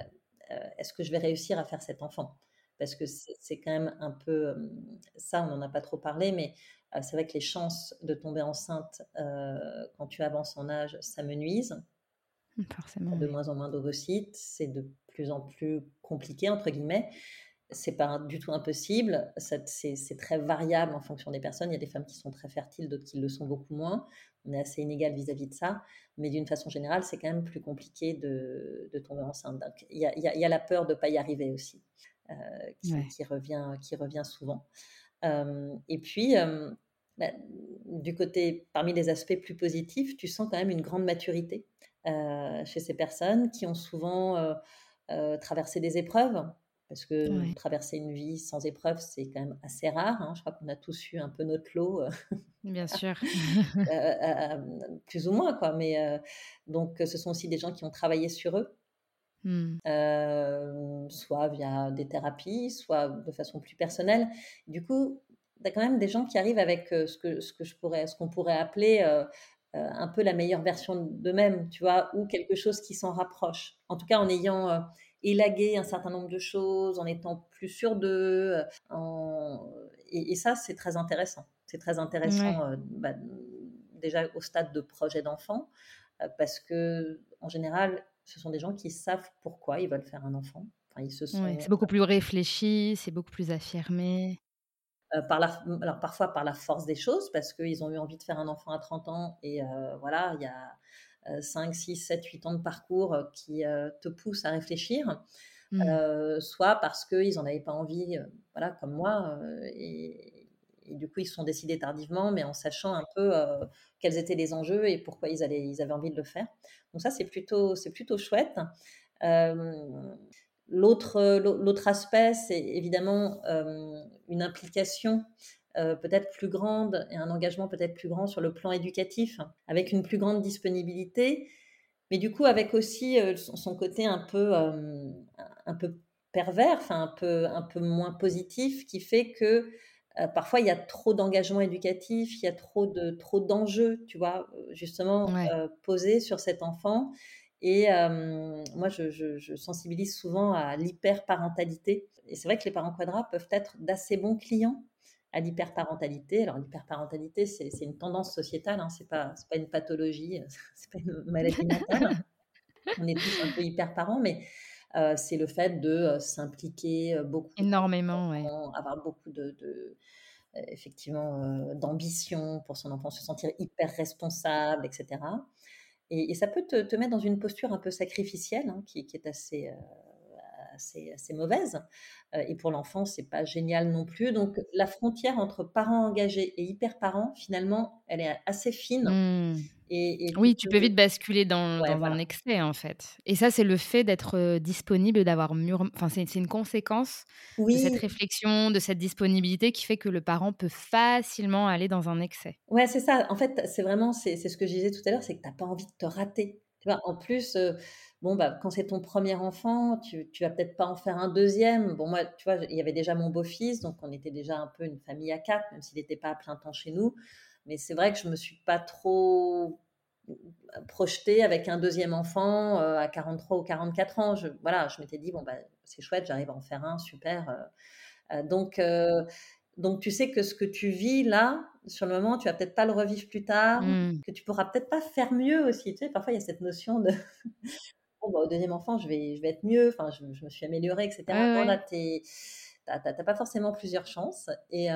est-ce que je vais réussir à faire cet enfant? Parce que c'est quand même un peu, hem, ça on n'en a pas trop parlé, mais heu, c'est vrai que les chances de tomber enceinte, quand tu avances en âge s'amenuisent. Mmh, Tu forcément, de oui. moins en moins d'ovocytes, c'est de plus en plus «compliqué» entre guillemets. C'est pas du tout impossible, c'est très variable en fonction des personnes. Il y a des femmes qui sont très fertiles, d'autres qui le sont beaucoup moins. On est assez inégal vis-à-vis de ça, mais d'une façon générale, c'est quand même plus compliqué de de tomber enceinte. Donc il y a il y a il y a la peur de pas y arriver aussi, heu, qui Ouais. qui revient qui revient souvent. Hem et puis, hem, bah, du côté parmi les aspects plus positifs, tu sens quand même une grande maturité, chez ces personnes qui ont souvent, traversé des épreuves. Parce que Ouais. traverser une vie sans épreuve, c'est quand même assez rare, hein. Je crois qu'on a tous eu un peu notre lot, heu, Bien sûr. heu, hem, plus ou moins quoi, mais donc ce sont aussi des gens qui ont travaillé sur eux, Mmh. soit via des thérapies, soit de façon plus personnelle. Du coup, tu as quand même des gens qui arrivent avec, ce que ce que je pourrais ce qu'on pourrait appeler, un peu la meilleure version d'eux-mêmes, tu vois? Ou quelque chose qui s'en rapproche. En tout cas, en ayant, élagué un certain nombre de choses, en étant plus sûrs d'eux, en et et ça, c'est très intéressant. C'est très Ouais. intéressant, heu, bah, déjà au stade de projet d'enfant, heu, parce qu'en général, ce sont des gens qui savent pourquoi ils veulent faire un enfant. Enfin, ils se Ouais, c'est sont beaucoup plus réfléchi, c'est beaucoup plus affirmé. par la alors parfois par la force des choses, parce qu'ils ont eu envie de faire un enfant à 30 ans et voilà, il y a, heu, 5-6-7-8 ans de parcours, heu, qui, heu, te poussent à réfléchir. Mmh. Heu, soit parce qu'ils en avaient pas envie, voilà, comme moi, et et du coup, ils se sont décidés tardivement, mais en sachant un peu, quels étaient les enjeux et pourquoi ils allaient ils avaient envie de le faire. Donc ça, c'est plutôt c'est plutôt chouette. L'autre, l'autre aspect, c'est évidemment, une implication, heu, peut-être plus grande et un engagement peut-être plus grand sur le plan éducatif, avec une plus grande disponibilité, mais du coup avec aussi, heu, son côté un peu, hem, un peu pervers, enfin un peu un peu moins positif qui fait que, heu, parfois il y a trop d'engagement éducatif, il y a trop de trop d'enjeux, tu vois? Justement, Ouais. posés sur cet enfant et moi je je je sensibilise souvent à l'hyperparentalité et c'est vrai que les parents quadras peuvent être d'assez bons clients à l'hyperparentalité. Alors l'hyperparentalité, c'est une tendance sociétale, hein, c'est pas c'est pas une pathologie, heu, c'est pas une maladie mentale. On est tous un peu hyper parents, mais heu, c'est le fait de, heu, s'impliquer, beaucoup Énormément, ouais. avoir beaucoup de effectivement, d'ambition pour son enfant, se sentir hyper responsable et cetera et et ça peut te te mettre dans une posture un peu sacrificielle, hein, qui qui est assez, assez assez mauvaise, heu et pour l'enfant, c'est pas génial non plus. Donc la frontière entre parents engagés et hyper parents, finalement, elle est assez fine Mmh. et et tu Oui, tu peux vite basculer dans ouais, dans un excès, en fait et ça, c'est le fait d'être, heu, disponible, d'avoir mûrement enfin, c'est une conséquence de cette réflexion, de cette disponibilité qui fait que le parent peut facilement aller dans un excès. Ouais, c'est ça. En fait, c'est vraiment c'est ce que je disais tout à l'heure, c'est que tu as pas envie de te rater. Tu vois? En plus, heu, bon, bah, quand c'est ton premier enfant, tu tu vas peut-être pas en faire un deuxième. Bon, moi, tu vois, il y avait déjà mon beau-fils, donc on était déjà un peu une famille à 4, même s'il était pas à plein temps chez nous. Mais c'est vrai que je me suis pas trop, projetée avec un deuxième enfant, heu, à 43 ou 44 ans. Je voilà, je m'étais dit: «Bon, bah, c'est chouette, j'arrive à en faire un, super», heu heu, donc donc tu sais que ce que tu vis là, sur le moment, tu vas peut-être pas le revivre plus tard, Mmh. que tu pourras peut-être pas faire mieux aussi. Tu sais, parfois il y a cette notion de: «Bon, bah, au deuxième enfant, je vais je vais être mieux, enfin, je je me suis améliorée et cetera». Ouais, là, ouais. tu es tu as tu as pas forcément plusieurs chances et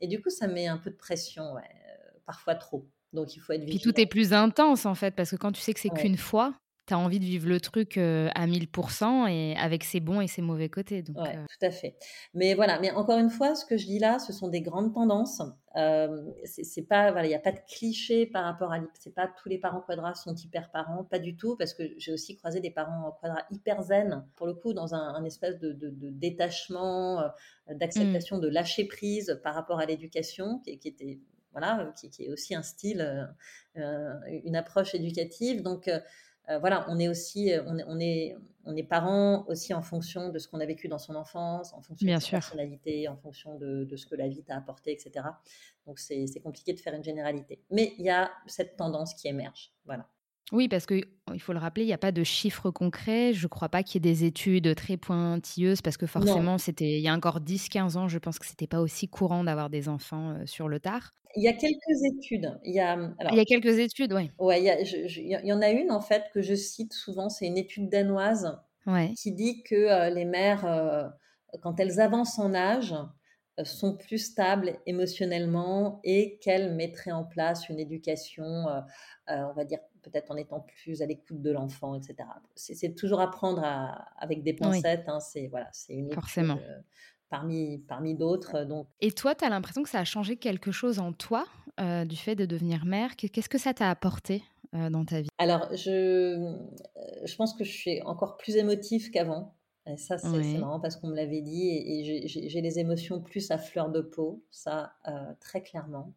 et du coup, ça met un peu de pression, ouais, heu, parfois trop. Donc il faut être Puis tout vigilant. est plus intense, en fait, parce que quand tu sais que c'est Ouais. qu'une fois tu as envie de vivre le truc à 1000% et avec ses bons et ses mauvais côtés. Donc, ouais, tout à fait. Mais voilà, mais encore une fois, ce que je dis là, ce sont des grandes tendances. c'est pas, voilà, il n'y a pas de cliché par rapport à, c'est pas tous les parents quadras sont hyper parents, pas du tout, parce que j'ai aussi croisé des parents quadras hyper zen, pour le coup, dans un, espèce de, détachement, mmh. d'acceptation, de lâcher prise par rapport à l'éducation, qui, qui était voilà, qui, qui, est aussi un style, une approche éducative. Donc, euh, voilà, on est aussi, euh, on est, on est, parents aussi en fonction de ce qu'on a vécu dans son enfance, en fonction de sa personnalité, en fonction de, ce que la vie t'a apporté, etc. Donc c'est compliqué de faire une généralité. Mais il y a cette tendance qui émerge. Voilà. Oui, parce qu'il faut le rappeler, il n'y a pas de chiffres concrets. Je ne crois pas qu'il y ait des études très pointilleuses, parce que forcément, c'était il y a encore 10-15 ans, je pense que ce n'était pas aussi courant d'avoir des enfants euh, sur le tard. Il y a quelques études. Il y a, il y a quelques études, oui. Ouais, il y, en a une, en fait, que je cite souvent, c'est une étude danoise qui dit que euh, les mères, euh, quand elles avancent en âge, sont plus stables émotionnellement et qu'elles mettraient en place une éducation, on va dire peut-être en étant plus à l'écoute de l'enfant, etc. C'est toujours apprendre à, avec des pincettes. Hein, c'est voilà, c'est une Forcément. Euh, parmi, parmi d'autres. Donc. Et toi, tu as l'impression que ça a changé quelque chose en toi euh, du fait de devenir mère? Qu'est-ce que ça t'a apporté euh, dans ta vie? Alors, je, je pense que je suis encore plus émotive qu'avant. Et ça, c'est marrant parce qu'on me l'avait dit et, j'ai les émotions plus à fleur de peau, ça, très clairement.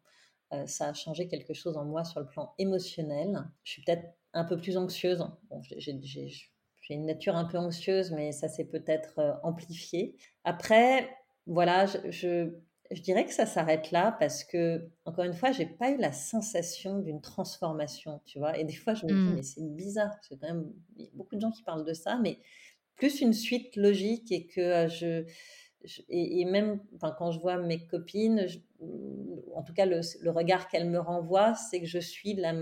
Euh, ça a changé quelque chose en moi sur le plan émotionnel. Je suis peut-être un peu plus anxieuse. j'ai une nature un peu anxieuse, mais ça s'est peut-être euh, amplifié. Après, voilà, je, je, dirais que ça s'arrête là parce que, encore une fois, j'ai pas eu la sensation d'une transformation, tu vois. Et des fois, je me dis, mmh. mais c'est bizarre, c'est quand même il y a beaucoup de gens qui parlent de ça, mais plus une suite logique et que euh, je et, même quand je vois mes copines, en tout cas le, regard qu'elles me renvoient, c'est que je suis la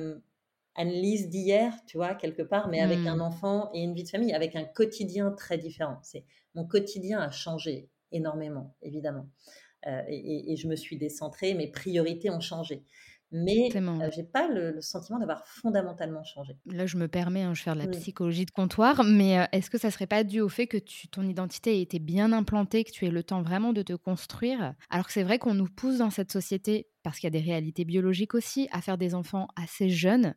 Anne-Lise d'hier, tu vois, quelque part, mais avec un mmh. enfant et une vie de famille, avec un quotidien très différent. C'est mon quotidien a changé énormément, évidemment, euh, et, et, je me suis décentrée, mes priorités ont changé mais je j'ai pas le, sentiment d'avoir fondamentalement changé. Là, je me permets, hein, je vais faire de la psychologie de comptoir, mais est-ce que ça serait pas dû au fait que tu, ton identité ait été bien implantée, que tu aies le temps vraiment de te construire? Alors que c'est vrai qu'on nous pousse dans cette société, parce qu'il y a des réalités biologiques aussi, à faire des enfants assez jeunes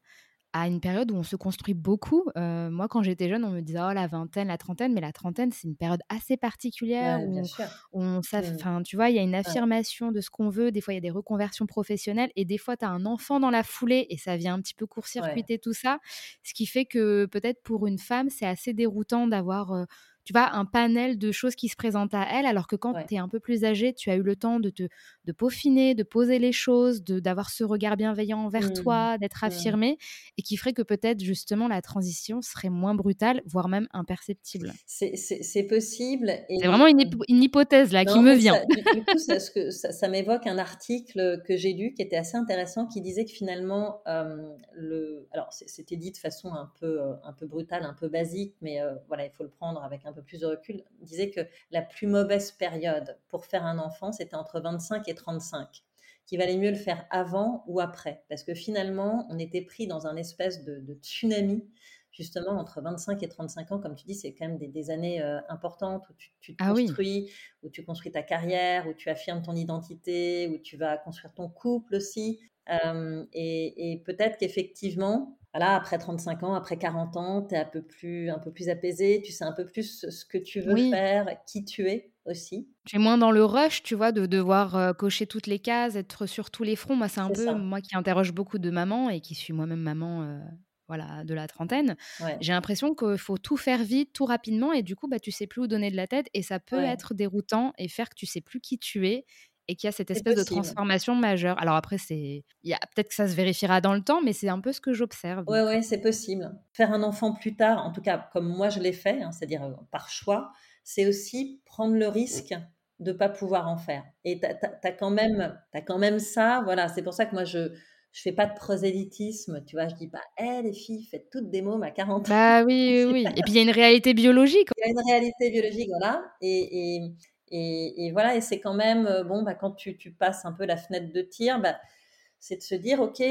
à une période où on se construit beaucoup. Euh, moi, quand j'étais jeune, on me disait oh la vingtaine, la trentaine, mais la trentaine, c'est une période assez particulière où on, mmh. tu vois, il y a une affirmation de ce qu'on veut. Des fois, il y a des reconversions professionnelles, et des fois, tu as un enfant dans la foulée et ça vient un petit peu court-circuiter tout ça, ce qui fait que peut-être pour une femme, c'est assez déroutant d'avoir euh, tu vois, un panel de choses qui se présentent à elle, alors que quand tu es un peu plus âgé, tu as eu le temps de te de peaufiner, de poser les choses, d'avoir ce regard bienveillant envers mmh. toi, d'être affirmé, et qui ferait que peut-être justement la transition serait moins brutale, voire même imperceptible. C'est possible. C'est vraiment une, hypothèse là qui me vient. du, coup, ça, ça, m'évoque un article que j'ai lu qui était assez intéressant, qui disait que finalement, le, alors c'était dit de façon un peu, un peu brutale, un peu basique, mais voilà, il faut le prendre avec un peu plus de recul, disait que la plus mauvaise période pour faire un enfant, c'était entre 25 et 35 qu'il valait mieux le faire avant ou après. Parce que finalement, on était pris dans un espèce de, tsunami, justement, entre 25 et 35 ans. Comme tu dis, c'est quand même des, années euh, importantes où tu, te ah construis, où tu construis ta carrière, où tu affirmes ton identité, où tu vas construire ton couple aussi. Euh, et, et peut-être qu'effectivement, voilà, après 35 ans, après 40 ans, tu es un peu, plus, un peu plus apaisé, tu sais un peu plus ce que tu veux faire, qui tu es aussi. Tu es moins dans le rush, tu vois, de devoir euh, cocher toutes les cases, être sur tous les fronts. Moi, c'est un peu moi qui interroge beaucoup de mamans et qui suis moi-même maman euh, voilà, de la trentaine. J'ai l'impression qu'il faut tout faire vite, tout rapidement, et du coup, bah, tu sais plus où donner de la tête, et ça peut être déroutant et faire que tu sais plus qui tu es et qu'il y a cette espèce de transformation majeure. Alors après, c'est, il y a peut-être que ça se vérifiera dans le temps, mais c'est un peu ce que j'observe. Oui, ouais, c'est possible. Faire un enfant plus tard, en tout cas comme moi je l'ai fait, hein, c'est-à-dire euh, par choix, c'est aussi prendre le risque de pas pouvoir en faire. Et tu as, quand même, as quand même ça, voilà. C'est pour ça que moi je je fais pas de prosélytisme, tu vois, je dis pas, hé les filles, faites toutes des mômes à 40 ans. Bah oui, oui, oui. Et puis il y a une réalité biologique. Il y a une réalité biologique, voilà. Et, et, et, voilà, et c'est quand même, euh, bon, bah, quand tu, passes un peu la fenêtre de tir, bah, c'est de se dire, OK,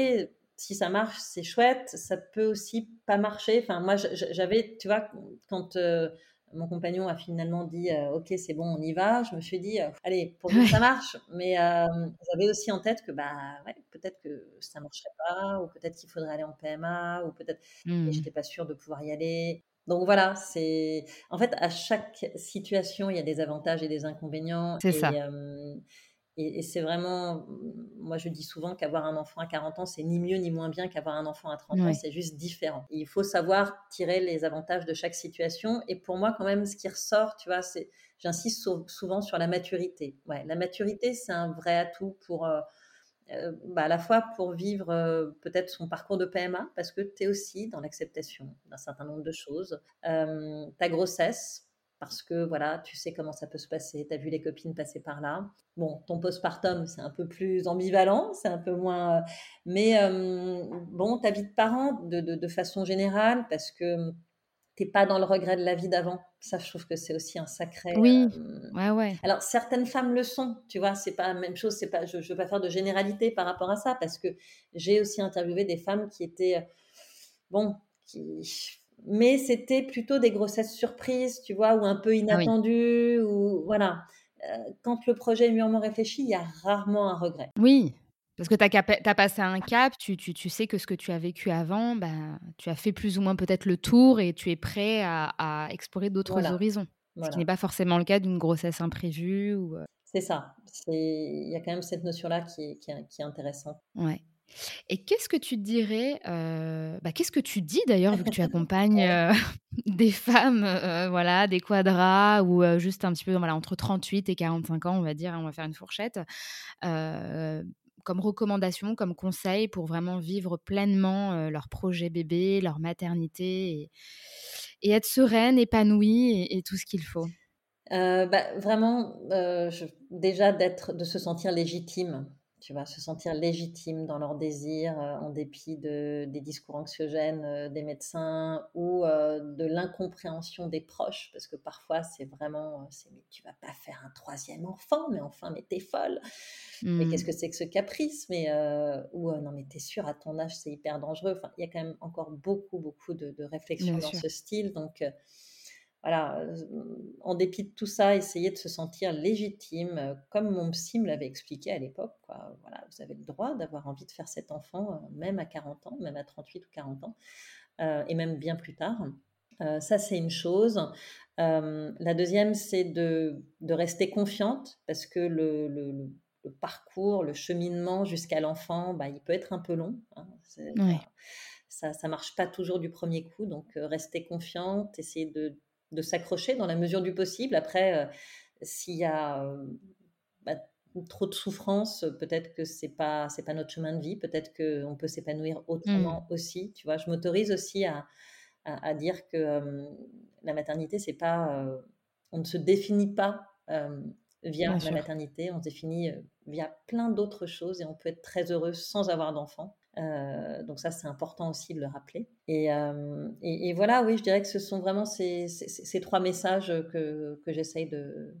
si ça marche, c'est chouette. Ça peut aussi pas marcher. Enfin, moi, j'avais, tu vois, quand euh, mon compagnon a finalement dit euh, OK, c'est bon, on y va, je me suis dit euh, allez, pour que ça marche. Mais j'avais aussi en tête que bah ouais, peut-être que ça marcherait pas, ou peut-être qu'il faudrait aller en PMA, ou peut-être mmh. j'étais pas sûre de pouvoir y aller. Donc voilà, c'est en fait à chaque situation il y a des avantages et des inconvénients. C'est ça. Et, c'est vraiment, moi je dis souvent qu'avoir un enfant à 40 ans, c'est ni mieux ni moins bien qu'avoir un enfant à 30 ans, c'est juste différent. il faut savoir tirer les avantages de chaque situation. Et pour moi, quand même, ce qui ressort, tu vois, c'est, j'insiste souvent sur la maturité. Ouais, la maturité, c'est un vrai atout pour, euh, euh, bah, à la fois pour vivre euh, peut-être son parcours de PMA, parce que tu es aussi dans l'acceptation d'un certain nombre de choses. ta grossesse, parce que voilà, tu sais comment ça peut se passer, tu as vu les copines passer par là. Bon, ton postpartum, c'est un peu plus ambivalent, c'est un peu moins. Mais euh, bon, ta vie de parent, de, de, façon générale, parce que t'es pas dans le regret de la vie d'avant. Ça, je trouve que c'est aussi un sacré. Oui. Euh, ouais, ouais. Alors certaines femmes le sont, tu vois. C'est pas la même chose. C'est pas. Je, je veux pas faire de généralité par rapport à ça parce que j'ai aussi interviewé des femmes qui étaient bon, qui mais c'était plutôt des grossesses surprises, tu vois, ou un peu ah inattendues, ou voilà. Euh, quand le est mûrement réfléchi, il y a rarement un regret. Oui, parce que tu as, passé un cap, tu, tu, tu, sais que ce que tu as vécu avant, bah, tu as fait plus ou moins peut-être le tour et tu es prêt à, explorer d'autres horizons. Ce qui n'est pas forcément le cas d'une grossesse imprévue. Ou... C'est ça. Il y a quand même cette notion-là qui, qui, qui est intéressante. Ouais. Et qu'est-ce que tu dirais, euh, bah, qu'est-ce que tu dis d'ailleurs, vu que tu accompagnes euh, des femmes, euh, voilà, des quadras ou juste un petit peu voilà, entre 38 et 45 ans, on va dire, hein, on va faire une fourchette, comme recommandation, comme conseil pour vraiment vivre pleinement leur projet bébé, leur maternité et, être sereine, épanouie et, tout ce qu'il faut. Bah, Vraiment, déjà de se sentir légitime tu vas se sentir légitime dans leurs désirs euh, en dépit de, des discours anxiogènes euh, des médecins ou euh, de l'incompréhension des proches, parce que parfois c'est vraiment, c'est mais tu vas pas faire un troisième enfant, mais enfin, mais t'es folle. Mais mmh. qu'est-ce que c'est que ce caprice? Mais ou non, mais t'es sûr à ton âge c'est hyper dangereux. Enfin, il y a quand même encore beaucoup, beaucoup de, de réflexions dans ce style, donc voilà, en dépit de tout ça, essayer de se sentir légitime, comme mon psy me l'avait expliqué à l'époque. Voilà, vous avez le droit d'avoir envie de faire cet enfant, même à 40 ans, même à 38 ou 40 ans, et même bien plus tard. ça, c'est une chose. la deuxième, c'est de, de, confiante, parce que le, le, parcours, le cheminement jusqu'à l'enfant, bah, il peut être un peu long. Hein, ça ne marche pas toujours du premier coup, donc rester confiante, essayer de de s'accrocher dans la mesure du possible. Après, euh, s'il y a euh, bah, trop de souffrance, peut-être que c'est pas c'est pas notre chemin de vie. Peut-être qu'on peut s'épanouir autrement mmh. aussi. Tu vois, je m'autorise aussi à, à, dire que euh, la maternité, c'est pas on ne se définit pas via la maternité, on se définit via plein d'autres choses et on peut être très heureux sans avoir d'enfant. Euh, donc ça, c'est important aussi de le rappeler. Euh, et, et, voilà, oui, je dirais que ce sont vraiment ces, ces, trois messages que, que j'essaye de,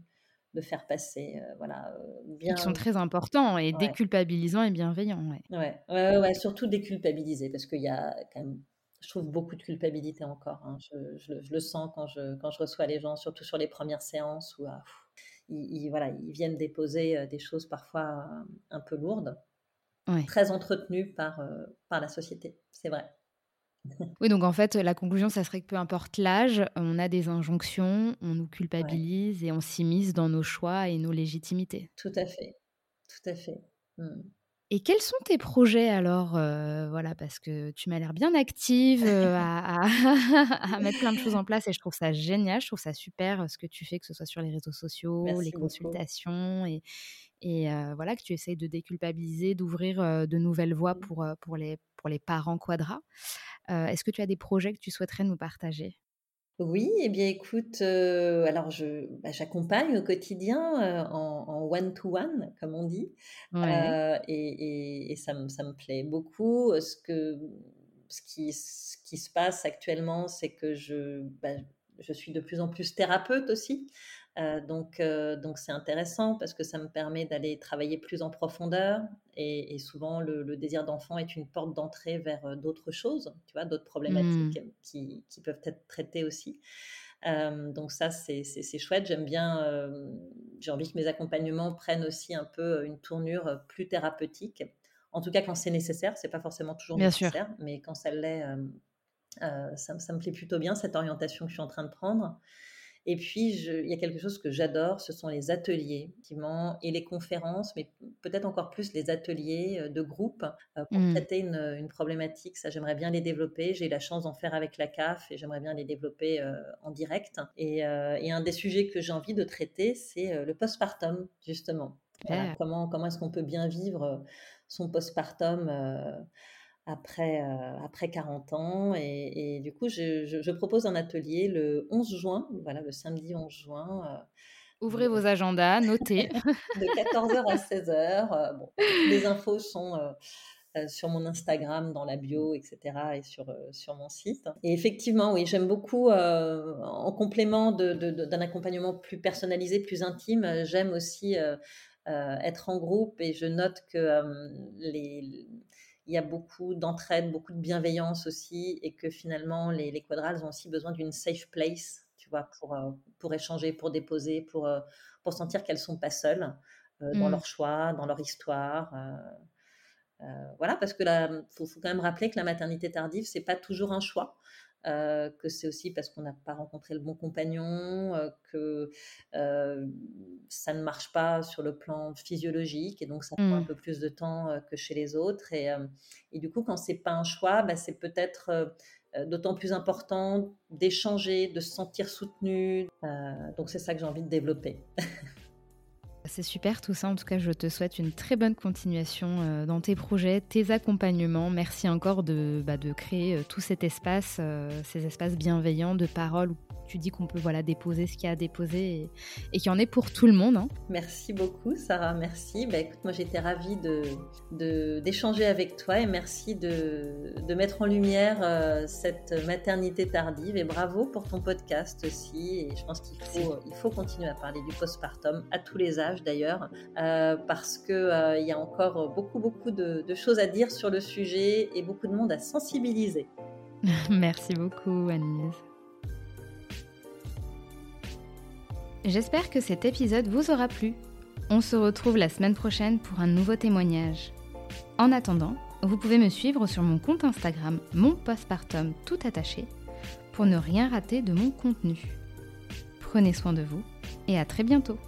de, faire passer. Euh, voilà, bien... Qui sont très importants et déculpabilisants et bienveillants. Ouais. Ouais. ouais, surtout déculpabiliser parce qu'il y a quand même je trouve beaucoup de culpabilité encore. Hein. Je, je, le sens quand je, quand je reçois les gens, surtout sur les premières séances où ah, ils, voilà, ils viennent déposer des choses parfois un peu lourdes très entretenu par, euh, par la société. C'est vrai. Oui, donc en fait, la conclusion, ça serait que peu importe l'âge, on a des injonctions, on nous culpabilise et on s'immisce dans nos choix et nos légitimités. Tout à fait, tout à fait. Mmh. Et quels sont tes projets alors euh, Voilà, parce que tu m'as l'air bien active euh, à, à, mettre plein de choses en place et je trouve ça génial, je trouve ça super ce que tu fais, que ce soit sur les réseaux sociaux, les consultations et, et voilà que tu essayes de déculpabiliser, d'ouvrir de nouvelles voies mmh. pour, pour, les, pour les parents quadras. Est-ce que tu as des projets que tu souhaiterais nous partager? Oui, eh bien écoute, alors je, bah, j'accompagne au quotidien en one-to-one, comme on dit, et, et, ça, me, ça, me plaît beaucoup. Ce, que, ce, qui, ce qui se passe actuellement, c'est que je, bah, je suis de plus en plus thérapeute aussi. Euh, donc, euh, donc c'est intéressant parce que ça me permet d'aller travailler plus en profondeur. Et, souvent, le, désir d'enfant est une porte d'entrée vers euh, d'autres choses, tu vois, d'autres problématiques mmh. qui, qui, peuvent être traitées aussi. donc ça, c'est chouette. J'aime bien. J'ai envie que mes accompagnements prennent aussi un peu une tournure plus thérapeutique. En tout cas, quand c'est nécessaire, c'est pas forcément toujours nécessaire, mais quand ça l'est, ça, ça, me plaît plutôt bien cette orientation que je suis en train de prendre. Et puis, il y a quelque chose que j'adore, ce sont les ateliers, effectivement, et les conférences, mais peut-être encore plus les ateliers euh, de groupe euh, pour mmh. traiter une, problématique. Ça, j'aimerais bien les développer. J'ai eu la chance d'en faire avec la CAF et j'aimerais bien les développer euh, en direct. Et, un des sujets que j'ai envie de traiter, c'est le postpartum, justement. comment comment est-ce qu'on peut bien vivre son postpartum après, euh, après 40 ans. Et, du coup, je, propose un atelier le 11 juin, voilà, le samedi 11 juin. Euh, Ouvrez vos agendas, notez. de 14h à 16h. Euh, bon, les infos sont sur mon Instagram, dans la bio, etc. et sur, sur mon site. Et effectivement, oui, j'aime beaucoup, en complément d'un accompagnement plus personnalisé, plus intime, j'aime aussi être en groupe et je note que les il y a beaucoup d'entraide, beaucoup de bienveillance aussi, et que finalement, les, les quadrales ont aussi besoin d'une safe place, tu vois, pour, euh, pour échanger, pour déposer, pour, euh, pour sentir qu'elles ne sont pas seules euh, dans mmh. leur choix, dans leur histoire. voilà, parce que là, faut, faut, quand même rappeler que la maternité tardive, c'est pas toujours un choix. Euh, que c'est aussi parce qu'on n'a pas rencontré le bon compagnon, euh, que euh, ça ne marche pas sur le plan physiologique et donc ça prend un mmh. peu plus de temps que chez les autres. Et, et du coup, quand c'est pas un choix, bah, c'est peut-être d'autant plus important d'échanger, de se sentir soutenu. donc c'est ça que j'ai envie de développer. C'est super tout ça. En tout cas, je te souhaite une très bonne continuation euh, dans tes projets, tes accompagnements. Merci encore de, bah, créer euh, tout cet espace, euh, ces espaces bienveillants de parole tu dis qu'on peut voilà déposer ce qu'il y a à déposer et, qu'il y en est pour tout le monde. Hein. Merci beaucoup, Sarah. Merci. Bah, écoute, moi j'étais ravie de, d'échanger avec toi et merci de, de mettre en lumière euh, cette maternité tardive et bravo pour ton podcast aussi. Et je pense qu'il faut, il faut continuer à parler du postpartum à tous les âges d'ailleurs euh, parce qu'il euh, il y a encore beaucoup beaucoup de, de choses à dire sur le sujet et beaucoup de monde à sensibiliser. Merci beaucoup, Annelise. J'espère que cet épisode vous aura plu. On se retrouve la semaine prochaine pour un nouveau témoignage. En attendant, vous pouvez me suivre sur mon compte Instagram, mon postpartum tout attaché, pour ne rien rater de mon contenu. Prenez soin de vous et à très bientôt.